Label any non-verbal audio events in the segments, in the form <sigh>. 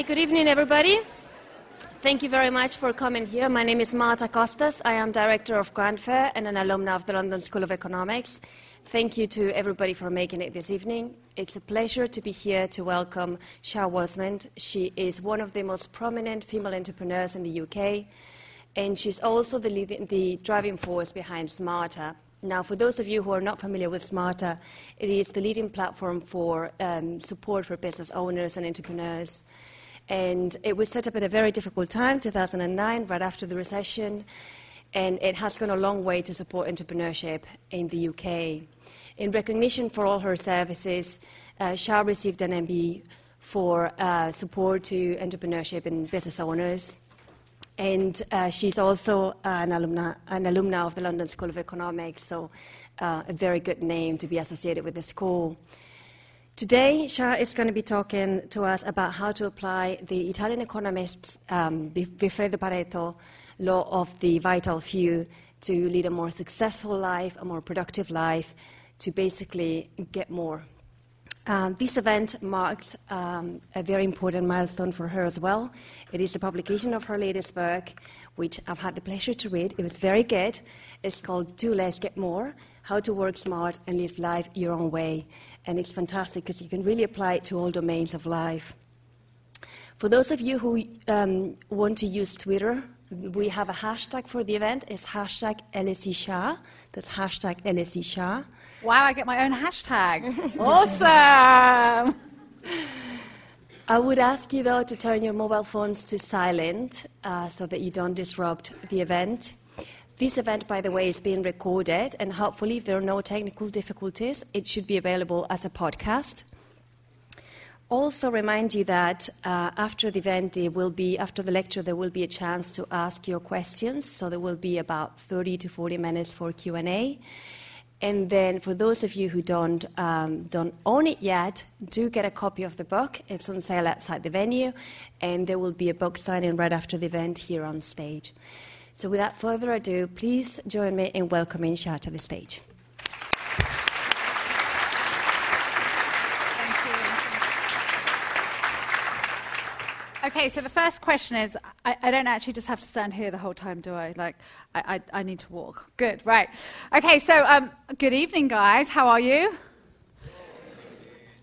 Hi, good evening, everybody. Thank you very much for coming here. My name is Marta Costas. I am Director of Grant Fair and an alumna of the London School of Economics. Thank you to everybody for making it this evening. It's a pleasure to be here to welcome Shaa Wasmund. She is one of the most prominent female entrepreneurs in the UK, and she's also the, the driving force behind Smarta. Now, for those of you who are not familiar with Smarta, it is the leading platform for um, support for business owners and entrepreneurs. And it was set up at a very difficult time, 2009, right after the recession, and it has gone a long way to support entrepreneurship in the UK. In recognition for all her services, uh, Shaa received an MBE for uh, support to entrepreneurship and business owners. And uh, she's also an alumna, an alumna of the London School of Economics, so uh, a very good name to be associated with the school. Today, Shaa is going to be talking to us about how to apply the Italian economist um, Pareto law of the vital few to lead a more successful life, a more productive life, to basically get more. Um, this event marks um, a very important milestone for her as well. It is the publication of her latest book, which I've had the pleasure to read. It was very good. It's called Do Less, Get More How to Work Smart and Live Life Your Own Way. And it's fantastic because you can really apply it to all domains of life. For those of you who um, want to use Twitter, we have a hashtag for the event. It's hashtag LSE That's hashtag LSE Wow, I get my own hashtag. <laughs> awesome. I would ask you, though, to turn your mobile phones to silent uh, so that you don't disrupt the event. This event, by the way, is being recorded, and hopefully, if there are no technical difficulties, it should be available as a podcast. Also, remind you that uh, after the event, there will be, after the lecture, there will be a chance to ask your questions. So there will be about 30 to 40 minutes for Q and A. And then, for those of you who don't, um, don't own it yet, do get a copy of the book. It's on sale outside the venue, and there will be a book signing right after the event here on stage. So, without further ado, please join me in welcoming Shaa to the stage. Okay, so the first question is I, I, don't actually just have to stand here the whole time, do I? Like, I, I, I need to walk. Good, right. Okay, so um, good evening, guys. How are you?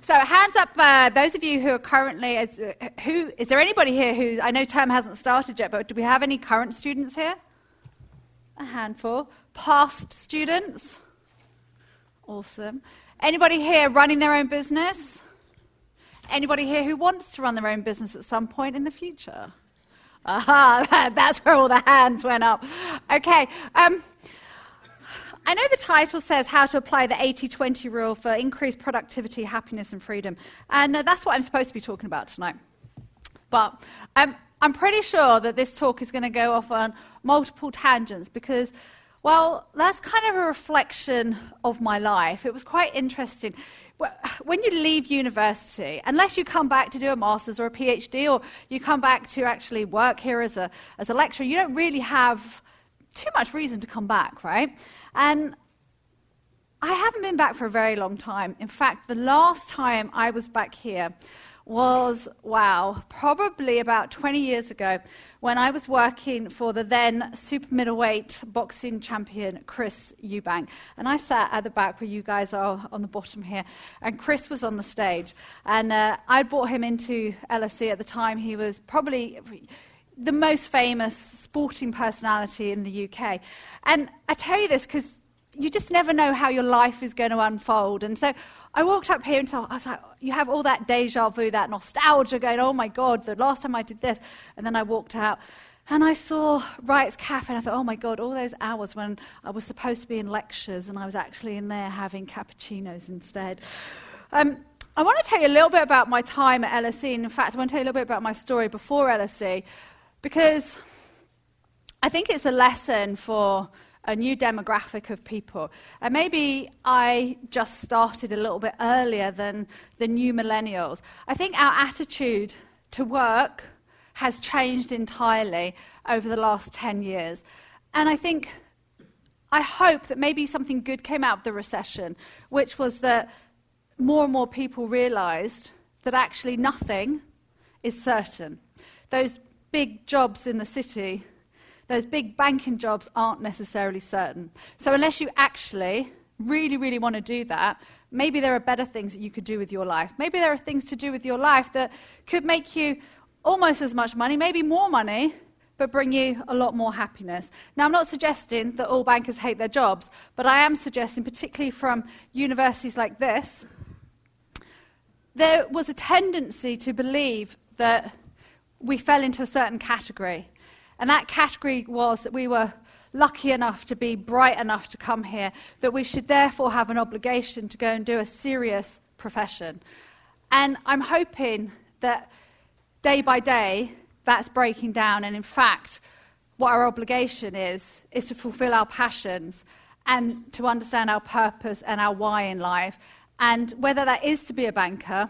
So, hands up, uh, those of you who are currently, is, uh, who, is there anybody here who, I know term hasn't started yet, but do we have any current students here? A handful. Past students? Awesome. Anybody here running their own business? Anybody here who wants to run their own business at some point in the future? Aha, <laughs> that's where all the hands went up. Okay. Um, I know the title says how to apply the 80 20 rule for increased productivity, happiness, and freedom. And uh, that's what I'm supposed to be talking about tonight. But um, I'm pretty sure that this talk is going to go off on multiple tangents because, well, that's kind of a reflection of my life. It was quite interesting when you leave university, unless you come back to do a master's or a PhD, or you come back to actually work here as a, as a lecturer, you don't really have too much reason to come back, right? And I haven't been back for a very long time. In fact, the last time I was back here was, wow, probably about 20 years ago when I was working for the then super middleweight boxing champion, Chris Eubank. And I sat at the back where you guys are on the bottom here. And Chris was on the stage. And uh, I brought him into LSE at the time. He was probably the most famous sporting personality in the UK. And I tell you this because you just never know how your life is going to unfold. And so I walked up here and thought, I was like, you have all that deja vu, that nostalgia going, oh my God, the last time I did this. And then I walked out and I saw Wright's Cafe and I thought, oh my God, all those hours when I was supposed to be in lectures and I was actually in there having cappuccinos instead. Um, I want to tell you a little bit about my time at LSE. And in fact, I want to tell you a little bit about my story before LSE because I think it's a lesson for a new demographic of people. And maybe I just started a little bit earlier than the new millennials. I think our attitude to work has changed entirely over the last 10 years. And I think, I hope that maybe something good came out of the recession, which was that more and more people realized that actually nothing is certain. Those big jobs in the city, those big banking jobs aren't necessarily certain. So, unless you actually really, really want to do that, maybe there are better things that you could do with your life. Maybe there are things to do with your life that could make you almost as much money, maybe more money, but bring you a lot more happiness. Now, I'm not suggesting that all bankers hate their jobs, but I am suggesting, particularly from universities like this, there was a tendency to believe that we fell into a certain category. And that category was that we were lucky enough to be bright enough to come here, that we should therefore have an obligation to go and do a serious profession. And I'm hoping that day by day, that's breaking down. And in fact, what our obligation is, is to fulfill our passions and to understand our purpose and our why in life. And whether that is to be a banker,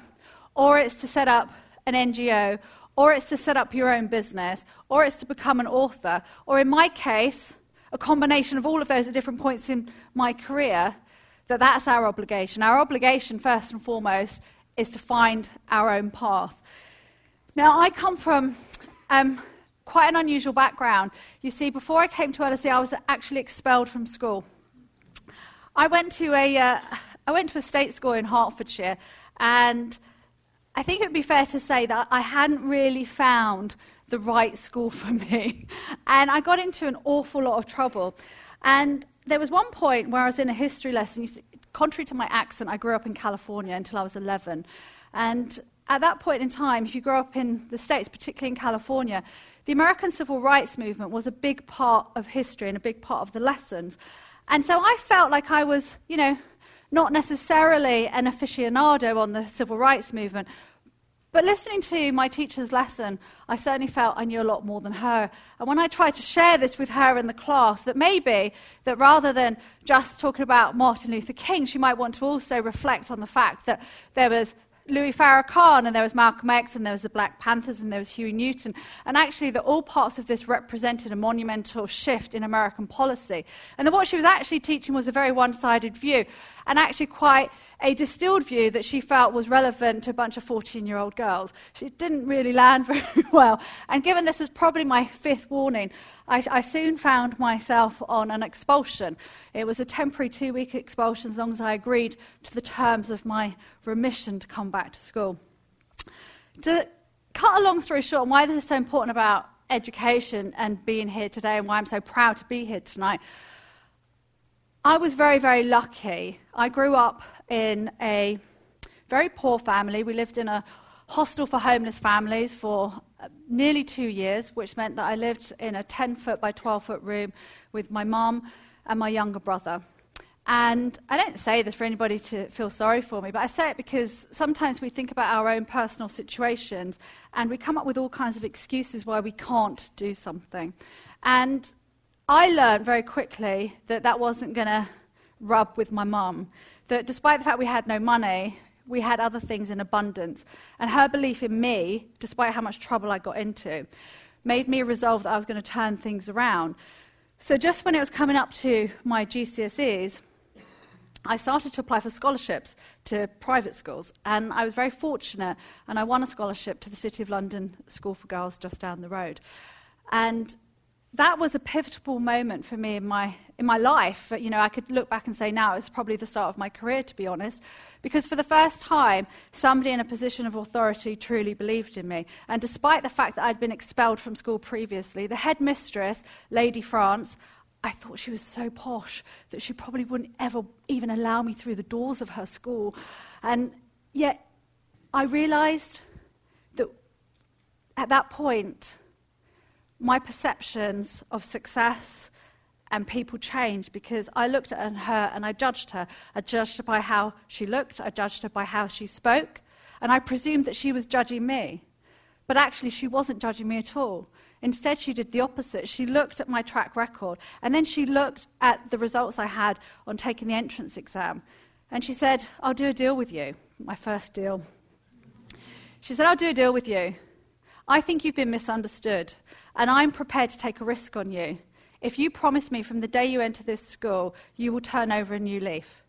or it's to set up an NGO, or it's to set up your own business, or it's to become an author, or in my case, a combination of all of those at different points in my career, that that's our obligation. Our obligation, first and foremost, is to find our own path. Now, I come from um, quite an unusual background. You see, before I came to LSE, I was actually expelled from school. I went to a, uh, I went to a state school in Hertfordshire, and I think it would be fair to say that I hadn't really found the right school for me. <laughs> And I got into an awful lot of trouble. And there was one point where I was in a history lesson. See, contrary to my accent, I grew up in California until I was 11. And at that point in time, if you grow up in the States, particularly in California, the American Civil Rights Movement was a big part of history and a big part of the lessons. And so I felt like I was, you know, not necessarily an aficionado on the civil rights movement, but listening to my teacher's lesson, I certainly felt I knew a lot more than her. And when I tried to share this with her in the class, that maybe that rather than just talking about Martin Luther King, she might want to also reflect on the fact that there was Louis Farrakhan, and there was Malcolm X, and there was the Black Panthers, and there was Huey Newton. And actually, that all parts of this represented a monumental shift in American policy. And that what she was actually teaching was a very one sided view, and actually quite a distilled view that she felt was relevant to a bunch of 14 year old girls. She didn't really land <laughs> very well. And given this was probably my fifth warning, I, I soon found myself on an expulsion. It was a temporary two week expulsion as long as I agreed to the terms of my remission to come back to school. To cut a long story short, why this is so important about education and being here today, and why I'm so proud to be here tonight. I was very, very lucky. I grew up in a very poor family. We lived in a hostel for homeless families for uh, nearly two years, which meant that I lived in a 10 foot by 12 foot room with my mum and my younger brother. And I don't say this for anybody to feel sorry for me, but I say it because sometimes we think about our own personal situations and we come up with all kinds of excuses why we can't do something. And I learned very quickly that that wasn't going to rub with my mum that despite the fact we had no money, we had other things in abundance. And her belief in me, despite how much trouble I got into, made me resolve that I was going to turn things around. So just when it was coming up to my GCSEs, I started to apply for scholarships to private schools. And I was very fortunate, and I won a scholarship to the City of London School for Girls just down the road. And that was a pivotal moment for me in my, in my life. You know, I could look back and say now it's probably the start of my career, to be honest, because for the first time, somebody in a position of authority truly believed in me. And despite the fact that I'd been expelled from school previously, the headmistress, Lady France, I thought she was so posh that she probably wouldn't ever even allow me through the doors of her school. And yet, I realized that at that point, my perceptions of success and people changed because I looked at her and I judged her. I judged her by how she looked, I judged her by how she spoke, and I presumed that she was judging me. But actually, she wasn't judging me at all. Instead, she did the opposite. She looked at my track record, and then she looked at the results I had on taking the entrance exam. And she said, I'll do a deal with you. My first deal. She said, I'll do a deal with you. I think you've been misunderstood and I'm prepared to take a risk on you. If you promise me from the day you enter this school, you will turn over a new leaf.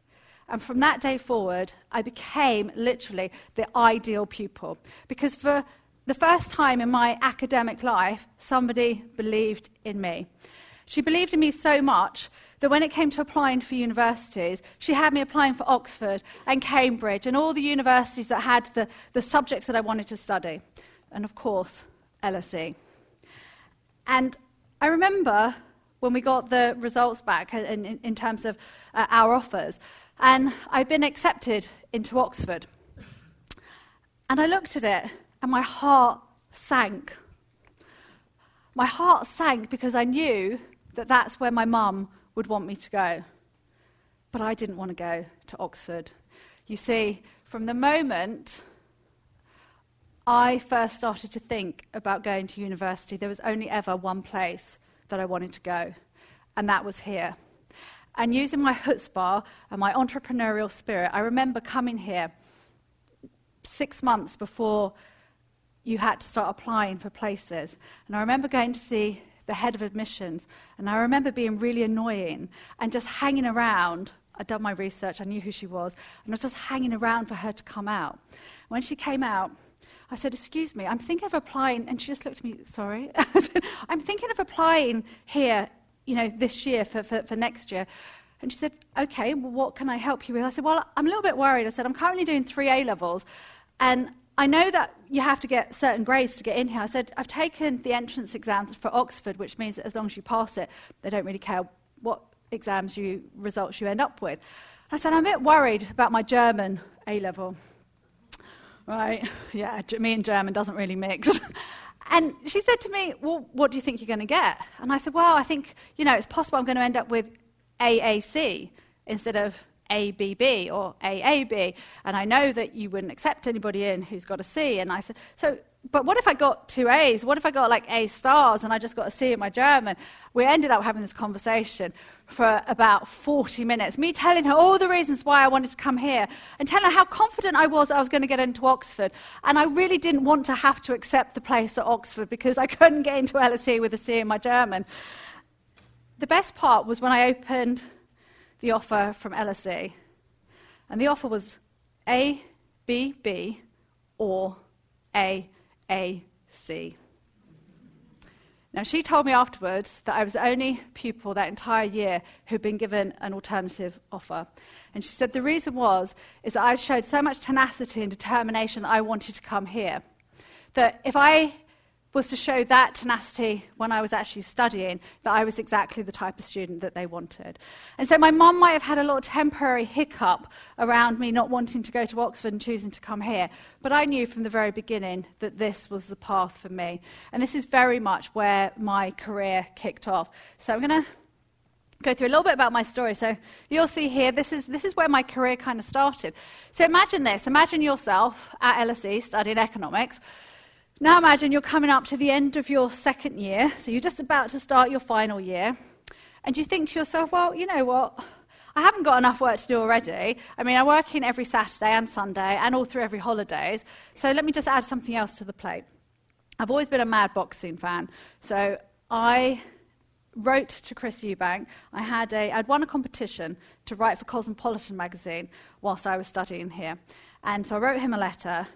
And from that day forward, I became literally the ideal pupil. Because for the first time in my academic life somebody believed in me. She believed in me so much that when it came to applying for universities, she had me applying for Oxford and Cambridge and all the universities that had the, the subjects that I wanted to study. And of course, LSE. And I remember when we got the results back in, in, in terms of uh, our offers, and I'd been accepted into Oxford. And I looked at it, and my heart sank. My heart sank because I knew that that's where my mum would want me to go. But I didn't want to go to Oxford. You see, from the moment I first started to think about going to university, there was only ever one place that I wanted to go, and that was here. And using my chutzpah and my entrepreneurial spirit, I remember coming here six months before you had to start applying for places. And I remember going to see the head of admissions. And I remember being really annoying and just hanging around. I'd done my research, I knew who she was, and I was just hanging around for her to come out. When she came out, I said, Excuse me, I'm thinking of applying. And she just looked at me, Sorry. <laughs> I said, I'm thinking of applying here, you know, this year for, for, for next year. And she said, Okay, well, what can I help you with? I said, Well, I'm a little bit worried. I said, I'm currently doing three A levels. And I know that you have to get certain grades to get in here. I said, I've taken the entrance exams for Oxford, which means that as long as you pass it, they don't really care what exams you results you end up with. I said, I'm a bit worried about my German A level. Right, <laughs> yeah, me and German doesn't really mix. <laughs> and she said to me, Well, what do you think you're going to get? And I said, Well, I think, you know, it's possible I'm going to end up with AAC instead of ABB or AAB, and I know that you wouldn't accept anybody in who's got a C. And I said, so, but what if I got two A's? What if I got like A stars and I just got a C in my German? We ended up having this conversation for about 40 minutes, me telling her all the reasons why I wanted to come here and telling her how confident I was I was going to get into Oxford. And I really didn't want to have to accept the place at Oxford because I couldn't get into LSE with a C in my German. The best part was when I opened the offer from LSE. And the offer was A, B, B, or A, A, C. Now, she told me afterwards that I was the only pupil that entire year who'd been given an alternative offer. And she said the reason was is that I showed so much tenacity and determination that I wanted to come here. That if I was to show that tenacity when I was actually studying, that I was exactly the type of student that they wanted. And so my mum might have had a little temporary hiccup around me not wanting to go to Oxford and choosing to come here, but I knew from the very beginning that this was the path for me. And this is very much where my career kicked off. So I'm going to go through a little bit about my story. So you'll see here, this is, this is where my career kind of started. So imagine this. Imagine yourself at LSE studying economics. Now imagine you're coming up to the end of your second year, so you're just about to start your final year, and you think to yourself, well, you know what? I haven't got enough work to do already. I mean, I work in every Saturday and Sunday and all through every holidays, so let me just add something else to the plate. I've always been a mad boxing fan, so I wrote to Chris Eubank. I had a, I'd won a competition to write for Cosmopolitan magazine whilst I was studying here. And so I wrote him a letter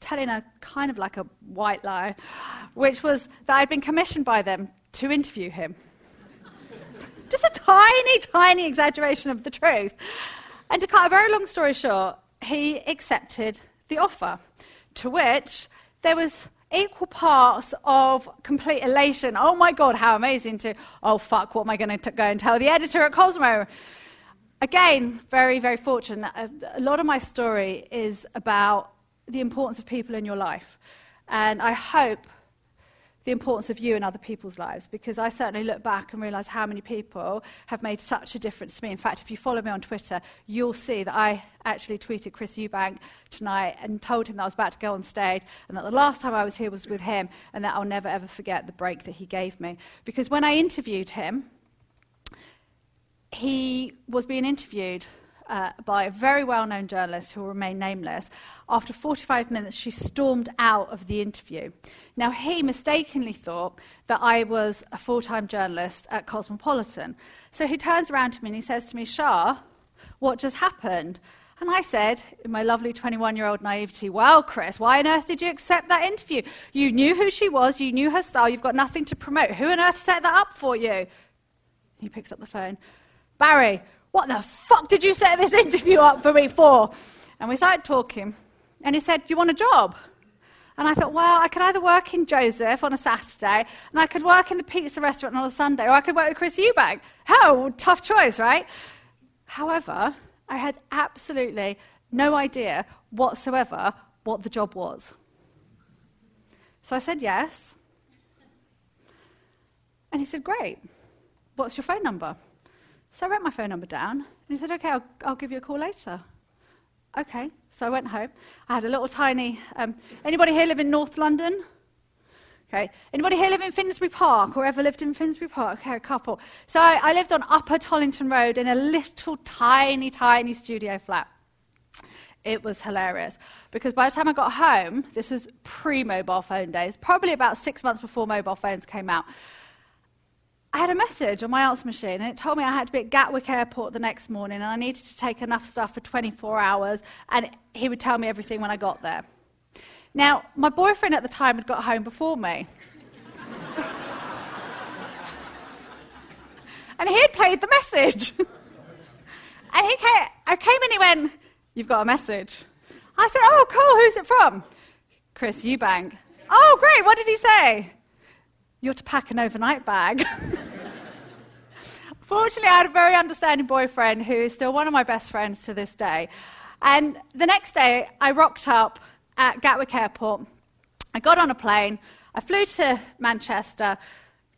telling a kind of like a white lie, which was that I'd been commissioned by them to interview him. <laughs> Just a tiny, tiny exaggeration of the truth. And to cut a very long story short, he accepted the offer, to which there was equal parts of complete elation. Oh my God, how amazing to, oh fuck, what am I going to go and tell the editor at Cosmo? Again, very, very fortunate. A, a lot of my story is about the importance of people in your life. And I hope the importance of you in other people's lives because I certainly look back and realize how many people have made such a difference to me. In fact, if you follow me on Twitter, you'll see that I actually tweeted Chris Eubank tonight and told him that I was about to go on stage and that the last time I was here was with him and that I'll never ever forget the break that he gave me. Because when I interviewed him, he was being interviewed uh, by a very well known journalist who will remain nameless. After 45 minutes, she stormed out of the interview. Now, he mistakenly thought that I was a full time journalist at Cosmopolitan. So he turns around to me and he says to me, Shaa, what just happened? And I said, in my lovely 21 year old naivety, Well, Chris, why on earth did you accept that interview? You knew who she was, you knew her style, you've got nothing to promote. Who on earth set that up for you? He picks up the phone. Barry, what the fuck did you set this <laughs> interview up for me for? And we started talking. And he said, Do you want a job? And I thought, well, I could either work in Joseph on a Saturday, and I could work in the pizza restaurant on a Sunday, or I could work with Chris Eubank. Oh, tough choice, right? However, I had absolutely no idea whatsoever what the job was. So I said yes. And he said, Great. What's your phone number? So I wrote my phone number down, and he said, Okay, I'll, I'll give you a call later. Okay, so I went home. I had a little tiny. Um, anybody here live in North London? Okay. Anybody here live in Finsbury Park or ever lived in Finsbury Park? Okay, a couple. So I, I lived on Upper Tollington Road in a little tiny, tiny studio flat. It was hilarious because by the time I got home, this was pre mobile phone days, probably about six months before mobile phones came out. I had a message on my answer machine, and it told me I had to be at Gatwick Airport the next morning, and I needed to take enough stuff for 24 hours, and he would tell me everything when I got there. Now, my boyfriend at the time had got home before me. <laughs> and he had played the message. <laughs> and he came, I came in and he went, You've got a message. I said, Oh, cool, who's it from? Chris Eubank. Oh, great, what did he say? You're to pack an overnight bag. <laughs> Fortunately, I had a very understanding boyfriend who is still one of my best friends to this day. And the next day, I rocked up at Gatwick Airport. I got on a plane. I flew to Manchester,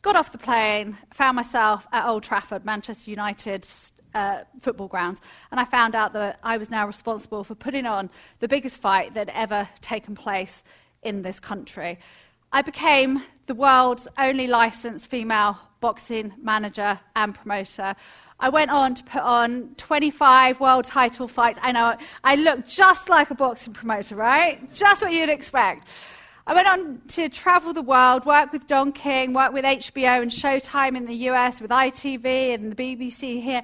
got off the plane, found myself at Old Trafford, Manchester United's uh, football grounds, and I found out that I was now responsible for putting on the biggest fight that had ever taken place in this country. I became the world's only licensed female boxing manager and promoter. I went on to put on 25 world title fights. I know I look just like a boxing promoter, right? Just what you'd expect. I went on to travel the world, work with Don King, work with HBO and Showtime in the US, with ITV and the BBC here.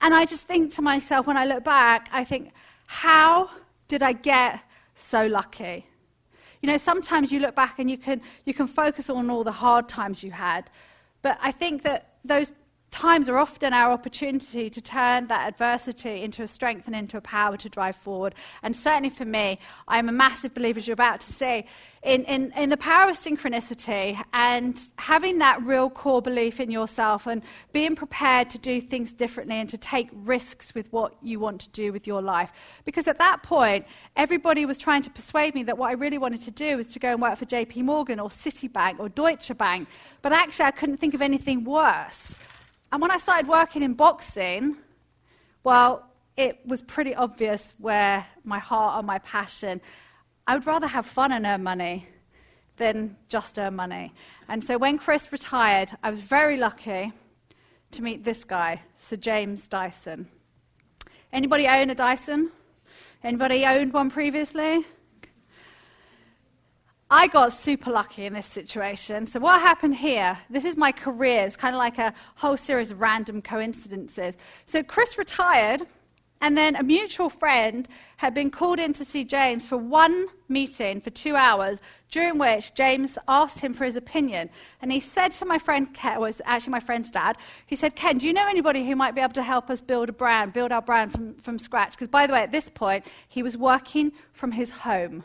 And I just think to myself, when I look back, I think, how did I get so lucky? You know, sometimes you look back and you can, you can focus on all the hard times you had. But I think that those times are often our opportunity to turn that adversity into a strength and into a power to drive forward. And certainly for me, I'm a massive believer, as you're about to see, in, in, in the power of synchronicity and having that real core belief in yourself and being prepared to do things differently and to take risks with what you want to do with your life. Because at that point, everybody was trying to persuade me that what I really wanted to do was to go and work for JP Morgan or Citibank or Deutsche Bank. But actually, I couldn't think of anything worse. And when I started working in boxing, well, it was pretty obvious where my heart and my passion. I would rather have fun and earn money than just earn money. And so when Chris retired, I was very lucky to meet this guy, Sir James Dyson. Anybody own a Dyson? Anybody owned one previously? I got super lucky in this situation. So, what happened here? This is my career. It's kind of like a whole series of random coincidences. So, Chris retired, and then a mutual friend had been called in to see James for one meeting for two hours, during which James asked him for his opinion. And he said to my friend Ken, was actually my friend's dad, he said, Ken, do you know anybody who might be able to help us build a brand, build our brand from, from scratch? Because, by the way, at this point, he was working from his home.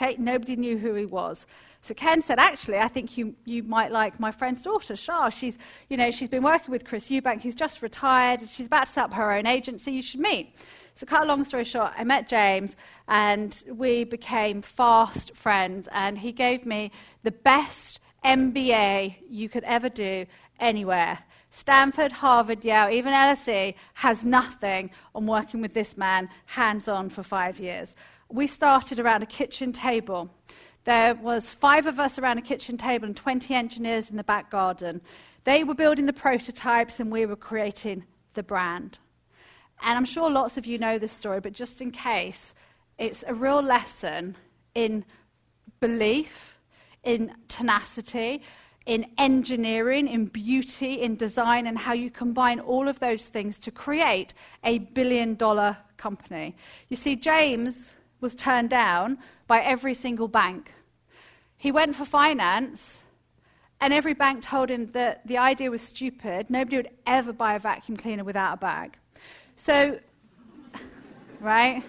Okay, nobody knew who he was. So Ken said, actually, I think you, you might like my friend's daughter, Shaa. She's, you know, she's been working with Chris Eubank. He's just retired. She's about to set up her own agency. You should meet. So cut a long story short, I met James and we became fast friends. And he gave me the best MBA you could ever do anywhere. Stanford, Harvard, Yale, even LSE has nothing on working with this man hands on for five years we started around a kitchen table. There was five of us around a kitchen table and 20 engineers in the back garden. They were building the prototypes and we were creating the brand. And I'm sure lots of you know this story, but just in case, it's a real lesson in belief, in tenacity, in engineering, in beauty, in design, and how you combine all of those things to create a billion dollar company. You see, James was turned down by every single bank. He went for finance, and every bank told him that the idea was stupid. Nobody would ever buy a vacuum cleaner without a bag. So, <laughs> right?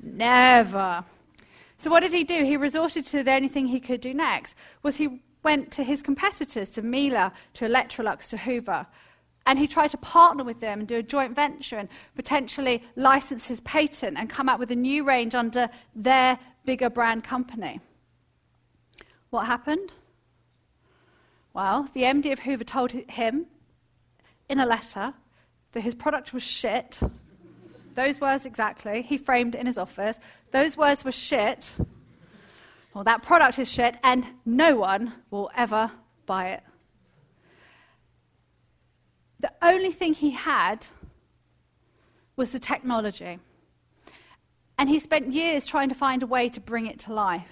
Never. So what did he do? He resorted to the only thing he could do next was he went to his competitors, to Miele, to Electrolux, to Hoover, and he tried to partner with them and do a joint venture and potentially license his patent and come out with a new range under their bigger brand company. What happened? Well, the MD of Hoover told him in a letter that his product was shit. Those words exactly. He framed it in his office. Those words were shit well, that product is shit and no one will ever buy it. The only thing he had was the technology. And he spent years trying to find a way to bring it to life.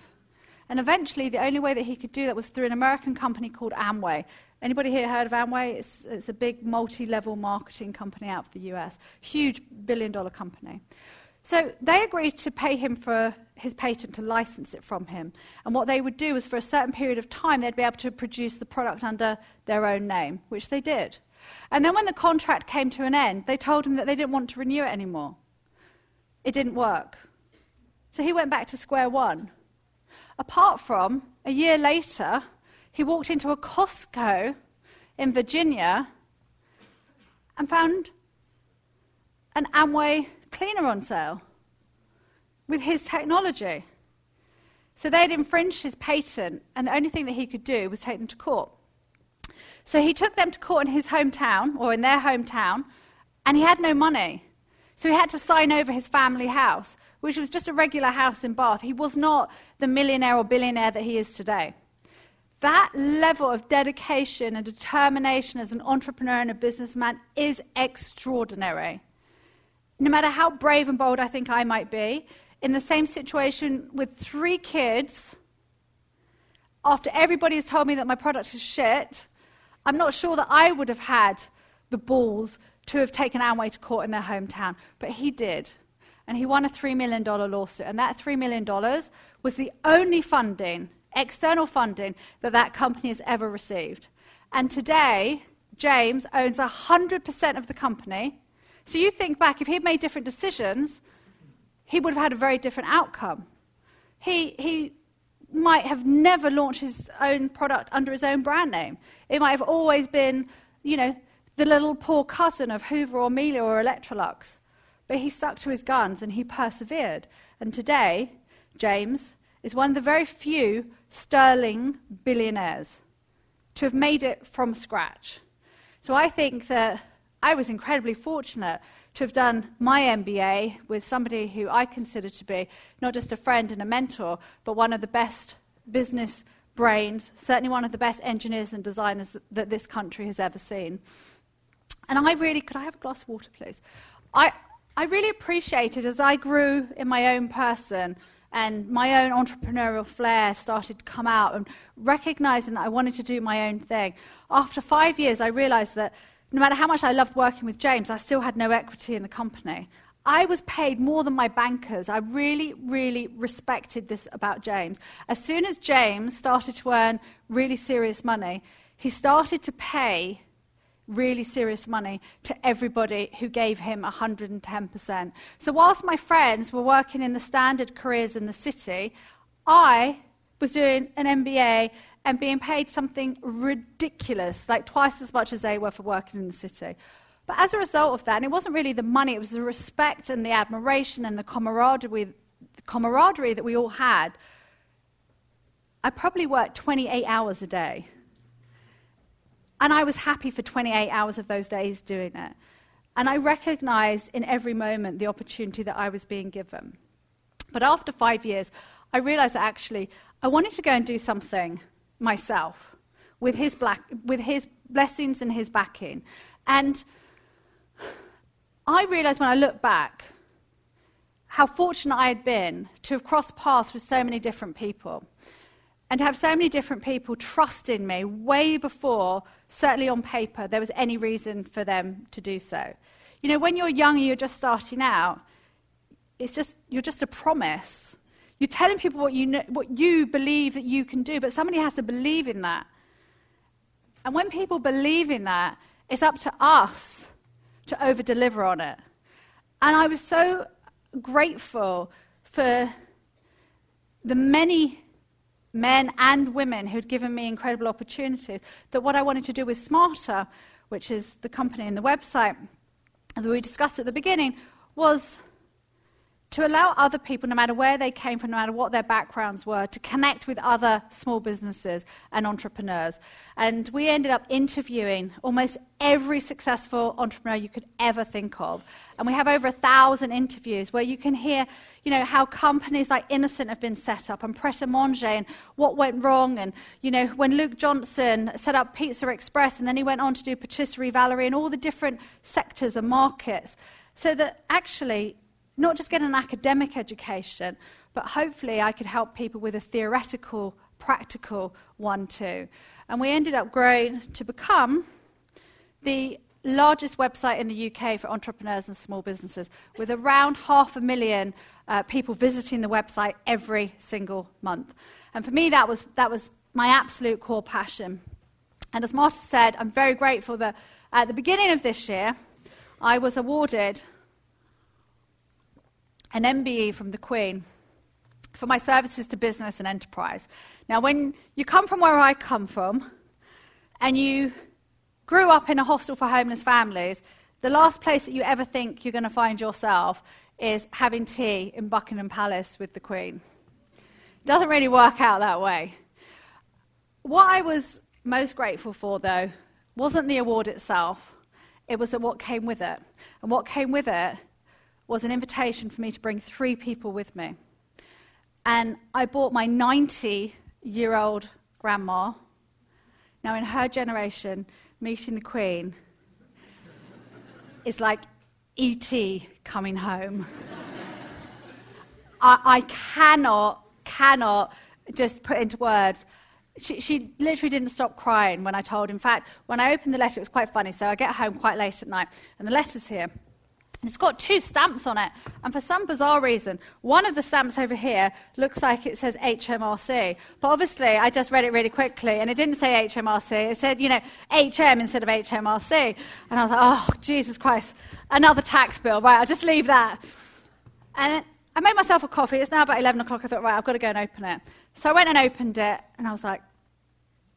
And eventually, the only way that he could do that was through an American company called Amway. Anybody here heard of Amway? It's, it's a big multi level marketing company out of the US, huge billion dollar company. So they agreed to pay him for his patent to license it from him. And what they would do was for a certain period of time, they'd be able to produce the product under their own name, which they did. And then when the contract came to an end, they told him that they didn't want to renew it anymore. It didn't work. So he went back to square one. Apart from, a year later, he walked into a Costco in Virginia and found an Amway cleaner on sale with his technology. So they'd infringed his patent, and the only thing that he could do was take them to court. So he took them to court in his hometown, or in their hometown, and he had no money. So he had to sign over his family house, which was just a regular house in Bath. He was not the millionaire or billionaire that he is today. That level of dedication and determination as an entrepreneur and a businessman is extraordinary no matter how brave and bold I think I might be, in the same situation with three kids, after everybody has told me that my product is shit, I'm not sure that I would have had the balls to have taken Amway to court in their hometown. But he did. And he won a $3 million lawsuit. And that $3 million was the only funding, external funding, that that company has ever received. And today, James owns 100% of the company so you think back, if he'd made different decisions, he would have had a very different outcome. He, he might have never launched his own product under his own brand name. It might have always been, you know, the little poor cousin of Hoover or Miele or Electrolux. But he stuck to his guns and he persevered. And today, James is one of the very few sterling billionaires to have made it from scratch. So I think that I was incredibly fortunate to have done my MBA with somebody who I consider to be not just a friend and a mentor, but one of the best business brains, certainly one of the best engineers and designers that this country has ever seen. And I really, could I have a glass of water, please? I, I really appreciated as I grew in my own person and my own entrepreneurial flair started to come out and recognizing that I wanted to do my own thing. After five years, I realized that no matter how much I loved working with James, I still had no equity in the company. I was paid more than my bankers. I really, really respected this about James. As soon as James started to earn really serious money, he started to pay really serious money to everybody who gave him 110%. So, whilst my friends were working in the standard careers in the city, I was doing an MBA and being paid something ridiculous, like twice as much as they were for working in the city. But as a result of that, and it wasn't really the money, it was the respect and the admiration and the camaraderie, the camaraderie that we all had. I probably worked 28 hours a day. And I was happy for 28 hours of those days doing it. And I recognized in every moment the opportunity that I was being given. But after five years, I realized that actually I wanted to go and do something myself with his, black, with his blessings and his backing. And I realized when I look back how fortunate I had been to have crossed paths with so many different people. and to have so many different people trust in me way before, certainly on paper, there was any reason for them to do so. You know, when you're young and you're just starting out, it's just, you're just a promise. You're telling people what you, know, what you believe that you can do, but somebody has to believe in that. And when people believe in that, it's up to us to over deliver on it. And I was so grateful for the many men and women who'd given me incredible opportunities, that what I wanted to do with Smarta, which is the company and the website that we discussed at the beginning, was to allow other people, no matter where they came from, no matter what their backgrounds were, to connect with other small businesses and entrepreneurs. And we ended up interviewing almost every successful entrepreneur you could ever think of. And we have over a thousand interviews where you can hear, you know, how companies like Innocent have been set up and Pret a Manger and what went wrong. And, you know, when Luke Johnson set up Pizza Express and then he went on to do Patisserie Valerie and all the different sectors and markets. So that actually not just get an academic education, but hopefully I could help people with a theoretical, practical one too. And we ended up growing to become the largest website in the UK for entrepreneurs and small businesses, with around half a million uh, people visiting the website every single month. And for me, that was, that was my absolute core passion. And as Marta said, I'm very grateful that at the beginning of this year, I was awarded an MBE from the Queen for my services to business and enterprise. Now, when you come from where I come from and you grew up in a hostel for homeless families, the last place that you ever think you're going to find yourself is having tea in Buckingham Palace with the Queen. It doesn't really work out that way. What I was most grateful for, though, wasn't the award itself, it was what came with it. And what came with it was an invitation for me to bring three people with me. And I bought my 90 year old grandma. Now, in her generation, meeting the Queen is like E.T. coming home. I, I, cannot, cannot just put into words. She, she, literally didn't stop crying when I told. In fact, when I opened the letter, it was quite funny. So I get home quite late at night, and the letter's here. It's got two stamps on it, and for some bizarre reason, one of the stamps over here looks like it says HMRC. But obviously, I just read it really quickly, and it didn't say HMRC. It said, you know, HM instead of HMRC. And I was like, oh, Jesus Christ, another tax bill. Right, I'll just leave that. And I made myself a coffee. It's now about 11 o'clock. I thought, right, I've got to go and open it. So I went and opened it, and I was like,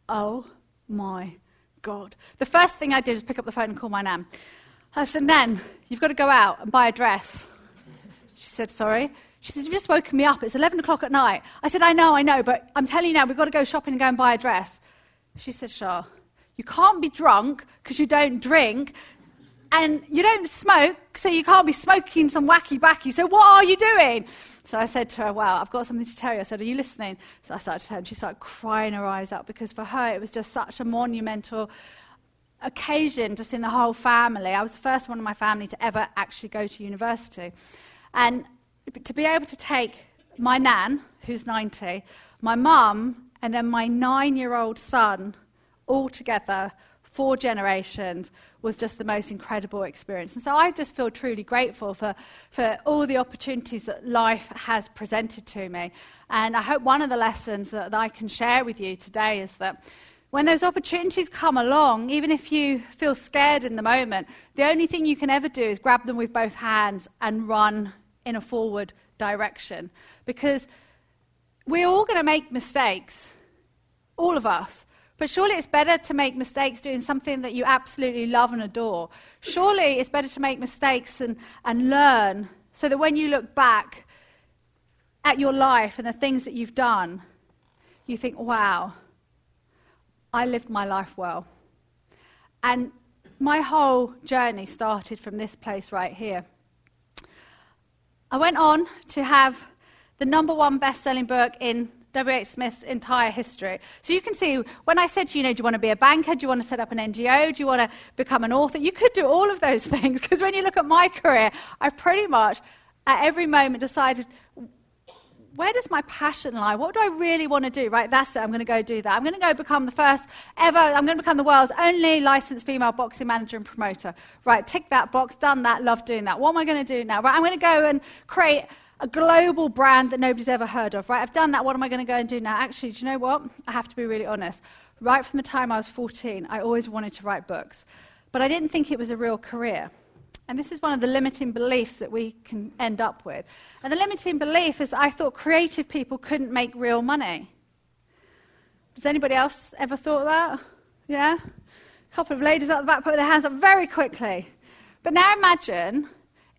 oh my God. The first thing I did was pick up the phone and call my nan. I said, Nan, you've got to go out and buy a dress. She said, Sorry. She said, You've just woken me up. It's 11 o'clock at night. I said, I know, I know, but I'm telling you now, we've got to go shopping and go and buy a dress. She said, Shaa, you can't be drunk because you don't drink, and you don't smoke, so you can't be smoking some wacky backy. So what are you doing? So I said to her, Well, I've got something to tell you. I said, Are you listening? So I started to tell her, and she started crying her eyes out because for her it was just such a monumental occasion just in the whole family. I was the first one in my family to ever actually go to university. And to be able to take my nan, who's 90, my mum, and then my nine year old son all together, four generations, was just the most incredible experience. And so I just feel truly grateful for, for all the opportunities that life has presented to me. And I hope one of the lessons that, that I can share with you today is that when those opportunities come along, even if you feel scared in the moment, the only thing you can ever do is grab them with both hands and run in a forward direction. Because we're all going to make mistakes, all of us. But surely it's better to make mistakes doing something that you absolutely love and adore. Surely it's better to make mistakes and, and learn so that when you look back at your life and the things that you've done, you think, wow I lived my life well. And my whole journey started from this place right here. I went on to have the number one best selling book in W.H. Smith's entire history. So you can see when I said to you, know, do you want to be a banker? Do you want to set up an NGO? Do you want to become an author? You could do all of those <laughs> things because when you look at my career, I've pretty much at every moment decided where does my passion lie? What do I really want to do? Right, that's it. I'm going to go do that. I'm going to go become the first ever, I'm going to become the world's only licensed female boxing manager and promoter. Right, tick that box, done that, love doing that. What am I going to do now? Right, I'm going to go and create a global brand that nobody's ever heard of. Right, I've done that. What am I going to go and do now? Actually, do you know what? I have to be really honest. Right from the time I was 14, I always wanted to write books. But I didn't think it was a real career. And this is one of the limiting beliefs that we can end up with. And the limiting belief is I thought creative people couldn't make real money. Has anybody else ever thought that? Yeah? A couple of ladies at the back put their hands up very quickly. But now imagine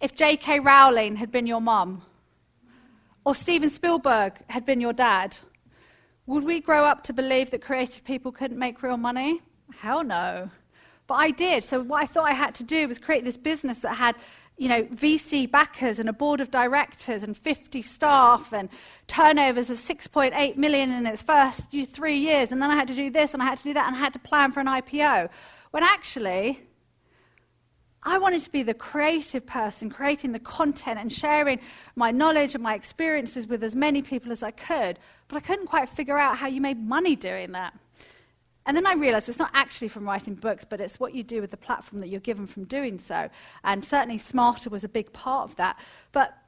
if J.K. Rowling had been your mum, or Steven Spielberg had been your dad. Would we grow up to believe that creative people couldn't make real money? Hell no. But I did. So what I thought I had to do was create this business that had you know, VC backers and a board of directors and 50 staff and turnovers of 6.8 million in its first three years. And then I had to do this and I had to do that and I had to plan for an IPO. When actually, I wanted to be the creative person, creating the content and sharing my knowledge and my experiences with as many people as I could. But I couldn't quite figure out how you made money doing that. And then I realized it's not actually from writing books, but it's what you do with the platform that you're given from doing so. And certainly Smarta was a big part of that. But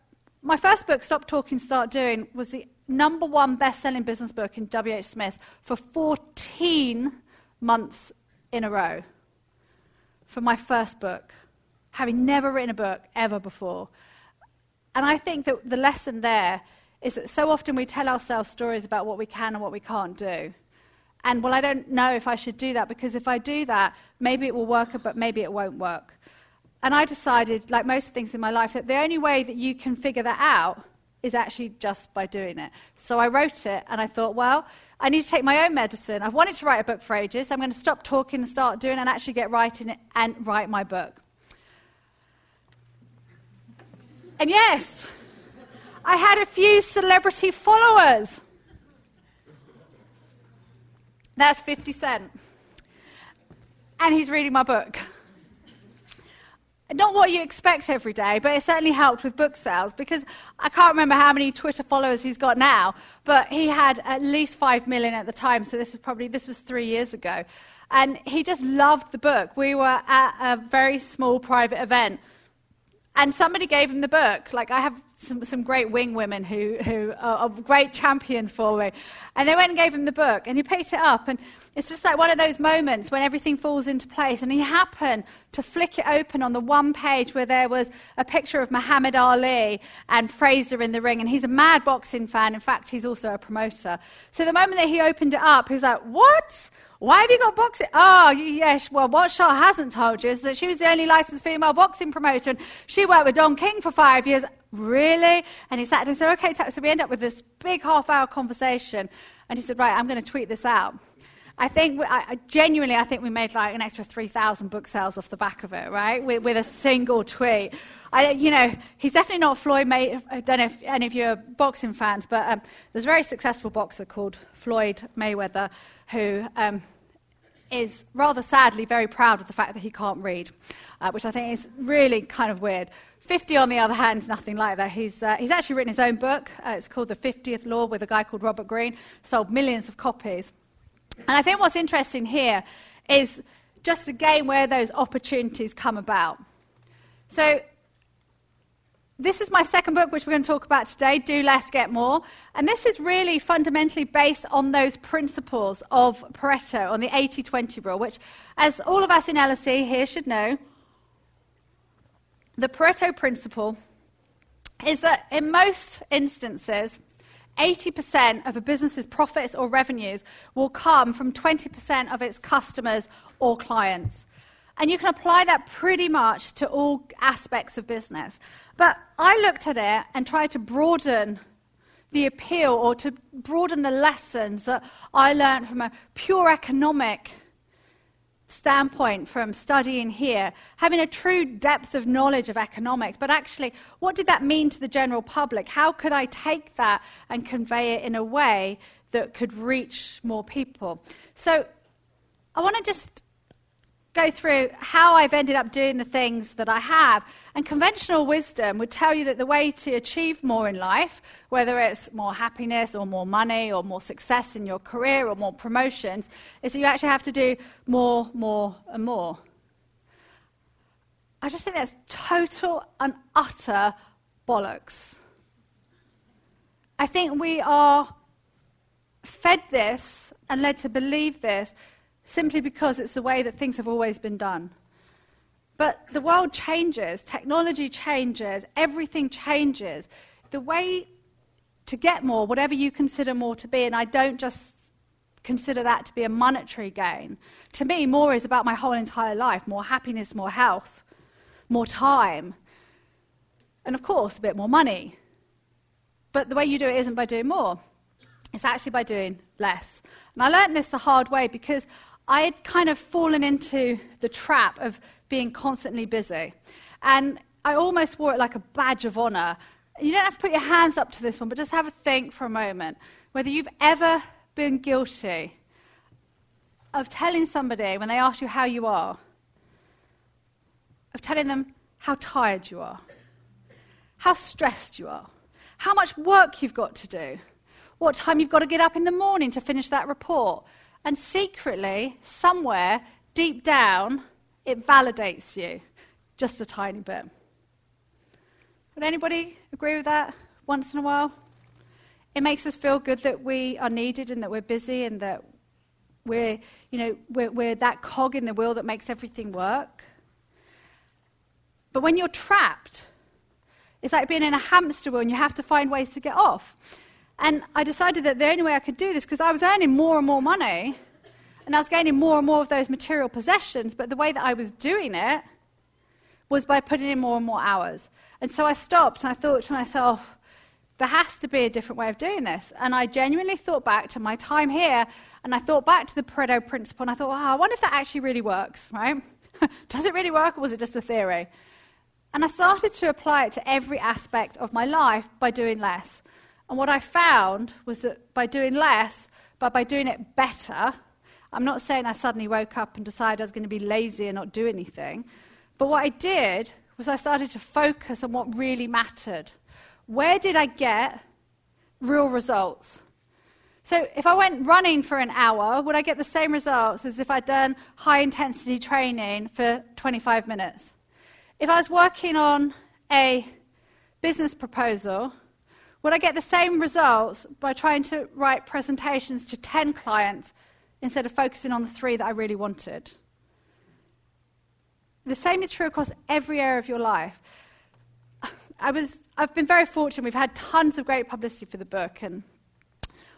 my first book, Stop Talking, Start Doing, was the number one best selling business book in W.H. Smith for 14 months in a row for my first book, having never written a book ever before. And I think that the lesson there is that so often we tell ourselves stories about what we can and what we can't do. And well, I don't know if I should do that because if I do that, maybe it will work, but maybe it won't work. And I decided, like most things in my life, that the only way that you can figure that out is actually just by doing it. So I wrote it and I thought, well, I need to take my own medicine. I've wanted to write a book for ages. I'm going to stop talking and start doing and actually get writing it and write my book. And yes, I had a few celebrity followers. That's 50 Cent. And he's reading my book. Not what you expect every day, but it certainly helped with book sales because I can't remember how many Twitter followers he's got now, but he had at least 5 million at the time, so this was probably this was 3 years ago. And he just loved the book. We were at a very small private event and somebody gave him the book. Like, I have some, some great wing women who, who are, great champions for me. And they went and gave him the book, and he picked it up. And it's just like one of those moments when everything falls into place. And he happened to flick it open on the one page where there was a picture of Muhammad Ali and Frazier in the ring. And he's a mad boxing fan. In fact, he's also a promoter. So the moment that he opened it up, he was like, What? Why have you got boxing? Oh, yes. Well, what Shaa hasn't told you is that she was the only licensed female boxing promoter. And she worked with Don King for five years. Really? And he sat down and said, okay. So we end up with this big half hour conversation. And he said, right, I'm going to tweet this out. I think, I, genuinely, I think we made like an extra 3,000 book sales off the back of it, right? With, with a single tweet. I, you know, he's definitely not Floyd May. I don't know if any of you are boxing fans, but um, there's a very successful boxer called Floyd Mayweather who um, is rather sadly very proud of the fact that he can't read, uh, which I think is really kind of weird. 50, on the other hand, nothing like that. He's, uh, he's actually written his own book. Uh, it's called The 50th Law with a guy called Robert Greene, sold millions of copies. And I think what's interesting here is just again where those opportunities come about. So this is my second book, which we're going to talk about today Do Less, Get More. And this is really fundamentally based on those principles of Pareto, on the 80 20 rule, which, as all of us in LSE here should know, the Pareto principle is that in most instances, 80% of a business's profits or revenues will come from 20% of its customers or clients. And you can apply that pretty much to all aspects of business. But I looked at it and tried to broaden the appeal or to broaden the lessons that I learned from a pure economic standpoint from studying here, having a true depth of knowledge of economics, but actually, what did that mean to the general public? How could I take that and convey it in a way that could reach more people? So, I want to just go through how I've ended up doing the things that I have. And conventional wisdom would tell you that the way to achieve more in life, whether it's more happiness or more money or more success in your career or more promotions, is that you actually have to do more, more, and more. I just think that's total and utter bollocks. I think we are fed this and led to believe this simply because it's the way that things have always been done. But the world changes, technology changes, everything changes. The way to get more, whatever you consider more to be, and I don't just consider that to be a monetary gain. To me, more is about my whole entire life more happiness, more health, more time, and of course, a bit more money. But the way you do it isn't by doing more, it's actually by doing less. And I learned this the hard way because I had kind of fallen into the trap of being constantly busy. And I almost wore it like a badge of honor. You don't have to put your hands up to this one, but just have a think for a moment whether you've ever been guilty of telling somebody when they ask you how you are, of telling them how tired you are, how stressed you are, how much work you've got to do, what time you've got to get up in the morning to finish that report, and secretly, somewhere deep down, it validates you just a tiny bit. Would anybody agree with that once in a while? It makes us feel good that we are needed and that we're busy and that we're, you know, we're, we're that cog in the wheel that makes everything work. But when you're trapped, it's like being in a hamster wheel and you have to find ways to get off. And I decided that the only way I could do this, because I was earning more and more money, and I was gaining more and more of those material possessions, but the way that I was doing it was by putting in more and more hours. And so I stopped and I thought to myself, there has to be a different way of doing this. And I genuinely thought back to my time here, and I thought back to the Pareto principle, and I thought, wow, I wonder if that actually really works, right? <laughs> Does it really work, or was it just a theory? And I started to apply it to every aspect of my life by doing less. And what I found was that by doing less, but by doing it better, I'm not saying I suddenly woke up and decided I was going to be lazy and not do anything. But what I did was I started to focus on what really mattered. Where did I get real results? So if I went running for an hour, would I get the same results as if I'd done high intensity training for 25 minutes? If I was working on a business proposal, would I get the same results by trying to write presentations to 10 clients instead of focusing on the three that I really wanted? The same is true across every area of your life. <sighs> I was, I've been very fortunate. We've had tons of great publicity for the book. And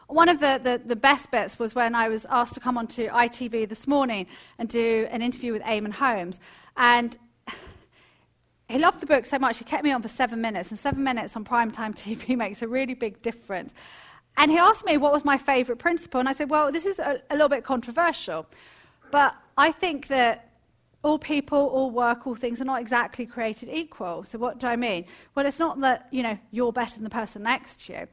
one of the, the, the, best bits was when I was asked to come onto ITV this morning and do an interview with Eamonn Holmes. And he loved the book so much, he kept me on for seven minutes, and seven minutes on primetime <laughs> TV makes a really big difference. And he asked me what was my favourite principle, and I said, Well, this is a, a little bit controversial, but I think that all people, all work, all things are not exactly created equal. So, what do I mean? Well, it's not that you know, you're better than the person next to you.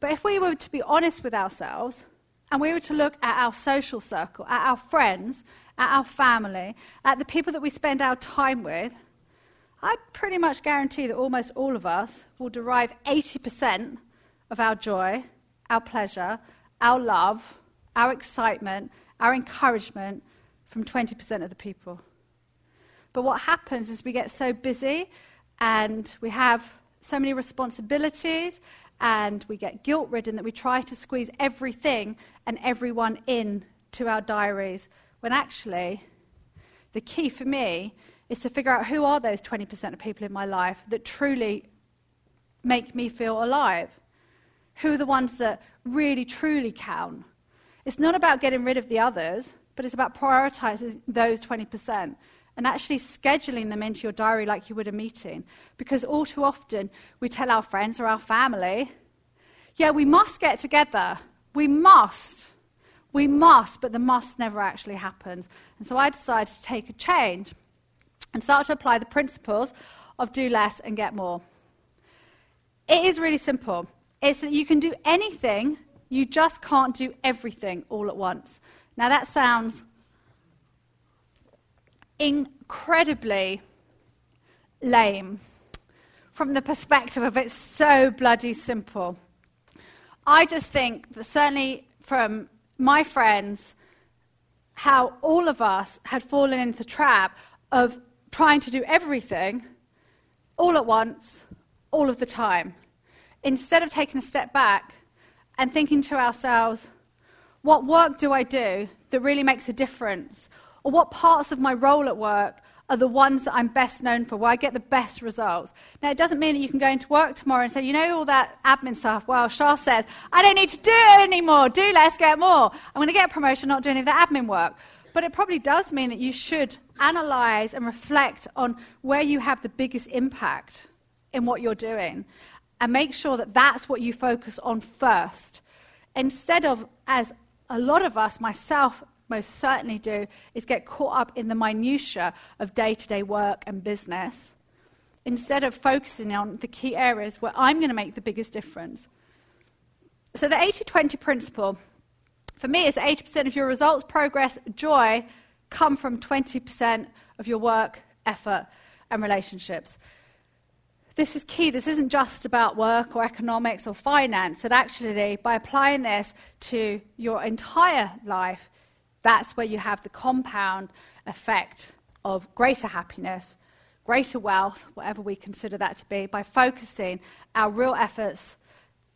But if we were to be honest with ourselves, and we were to look at our social circle, at our friends, at our family, at the people that we spend our time with, I'd pretty much guarantee that almost all of us will derive 80% of our joy, our pleasure, our love, our excitement, our encouragement from 20% of the people. But what happens is we get so busy and we have so many responsibilities and we get guilt ridden that we try to squeeze everything and everyone in to our diaries when actually the key for me is to figure out who are those 20% of people in my life that truly make me feel alive. Who are the ones that really, truly count? It's not about getting rid of the others, but it's about prioritizing those 20% and actually scheduling them into your diary like you would a meeting. Because all too often, we tell our friends or our family, yeah, we must get together. We must. We must, but the must never actually happens. And so I decided to take a change and start to apply the principles of do less and get more. It is really simple. It's that you can do anything, you just can't do everything all at once. Now, that sounds incredibly lame from the perspective of it's so bloody simple. I just think that certainly from my friends, how all of us had fallen into the trap of trying to do everything all at once, all of the time, instead of taking a step back and thinking to ourselves, what work do I do that really makes a difference? Or what parts of my role at work are the ones that I'm best known for, where I get the best results. Now, it doesn't mean that you can go into work tomorrow and say, you know, all that admin stuff. Well, Shaa says, I don't need to do it anymore. Do less, get more. I'm going to get a promotion, not do any of the admin work. But it probably does mean that you should analyze and reflect on where you have the biggest impact in what you're doing and make sure that that's what you focus on first. Instead of, as a lot of us, myself most certainly do is get caught up in the minutiae of day to day work and business instead of focusing on the key areas where I'm going to make the biggest difference. So, the 80 20 principle for me it's 80% of your results, progress, joy come from 20% of your work, effort, and relationships. This is key. This isn't just about work or economics or finance. That actually, by applying this to your entire life, that's where you have the compound effect of greater happiness, greater wealth, whatever we consider that to be, by focusing our real efforts,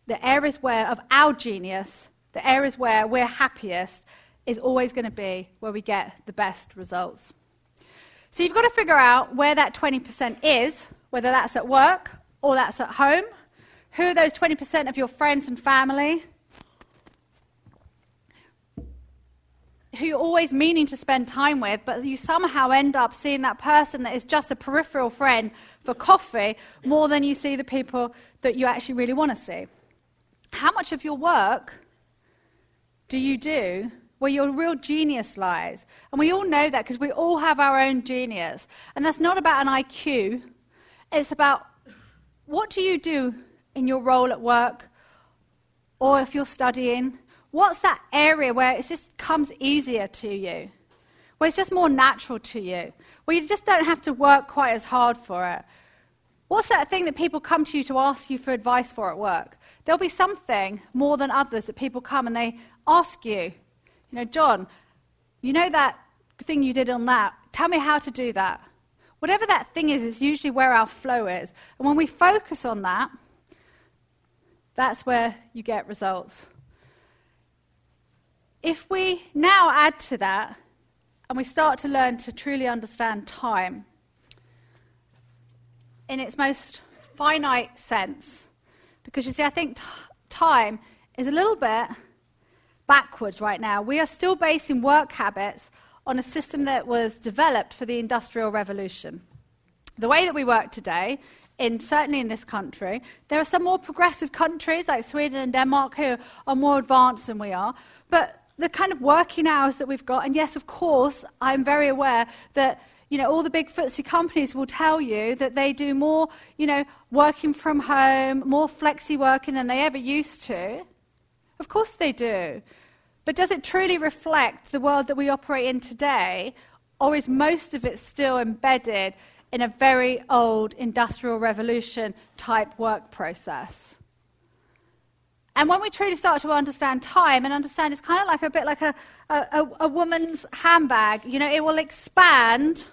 the areas where of our genius, the areas where we're happiest, is always going to be where we get the best results. So you've got to figure out where that 20% is, whether that's at work or that's at home. Who are those 20% of your friends and family? who you're always meaning to spend time with, but you somehow end up seeing that person that is just a peripheral friend for coffee more than you see the people that you actually really want to see. How much of your work do you do where your real genius lies? And we all know that because we all have our own genius. And that's not about an IQ, it's about what do you do in your role at work or if you're studying What's that area where it just comes easier to you? Where it's just more natural to you? Where you just don't have to work quite as hard for it? What's that thing that people come to you to ask you for advice for at work? There'll be something more than others that people come and they ask you, you know, John, you know that thing you did on that? Tell me how to do that. Whatever that thing is, is usually where our flow is. And when we focus on that, that's where you get results if we now add to that and we start to learn to truly understand time in its most finite sense, because you see, I think t- time is a little bit backwards right now. We are still basing work habits on a system that was developed for the Industrial Revolution. The way that we work today, in, certainly in this country, there are some more progressive countries like Sweden and Denmark who are more advanced than we are, but the kind of working hours that we've got, and yes, of course, I'm very aware that you know, all the big FTSE companies will tell you that they do more, you know, working from home, more flexi working than they ever used to. Of course they do. But does it truly reflect the world that we operate in today, or is most of it still embedded in a very old industrial revolution type work process? And when we truly start to understand time and understand it's kind of like a bit like a, a, a, woman's handbag, you know, it will expand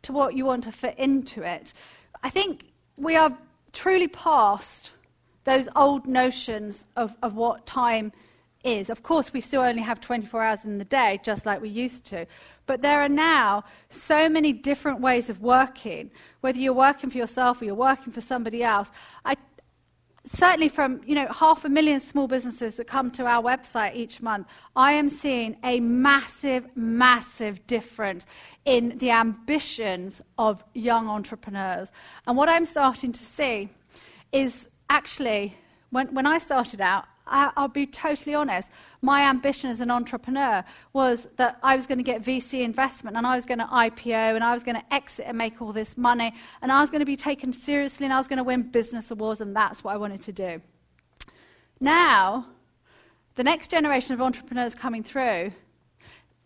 to what you want to fit into it. I think we are truly past those old notions of, of what time is. Of course, we still only have 24 hours in the day, just like we used to. But there are now so many different ways of working, whether you're working for yourself or you're working for somebody else. I certainly from you know half a million small businesses that come to our website each month i am seeing a massive massive difference in the ambitions of young entrepreneurs and what i'm starting to see is actually when, when i started out I, will be totally honest. My ambition as an entrepreneur was that I was going to get VC investment and I was going to IPO and I was going to exit and make all this money and I was going to be taken seriously and I was going to win business awards and that's what I wanted to do. Now, the next generation of entrepreneurs coming through,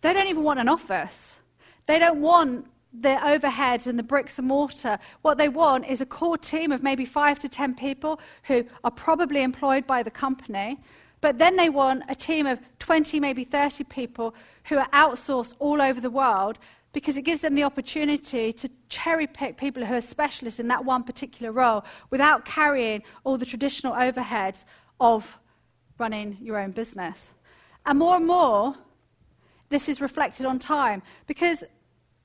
they don't even want an office. They don't want the overheads and the bricks and mortar. What they want is a core team of maybe five to ten people who are probably employed by the company. But then they want a team of 20, maybe 30 people who are outsourced all over the world because it gives them the opportunity to cherry pick people who are specialists in that one particular role without carrying all the traditional overheads of running your own business. And more and more, this is reflected on time because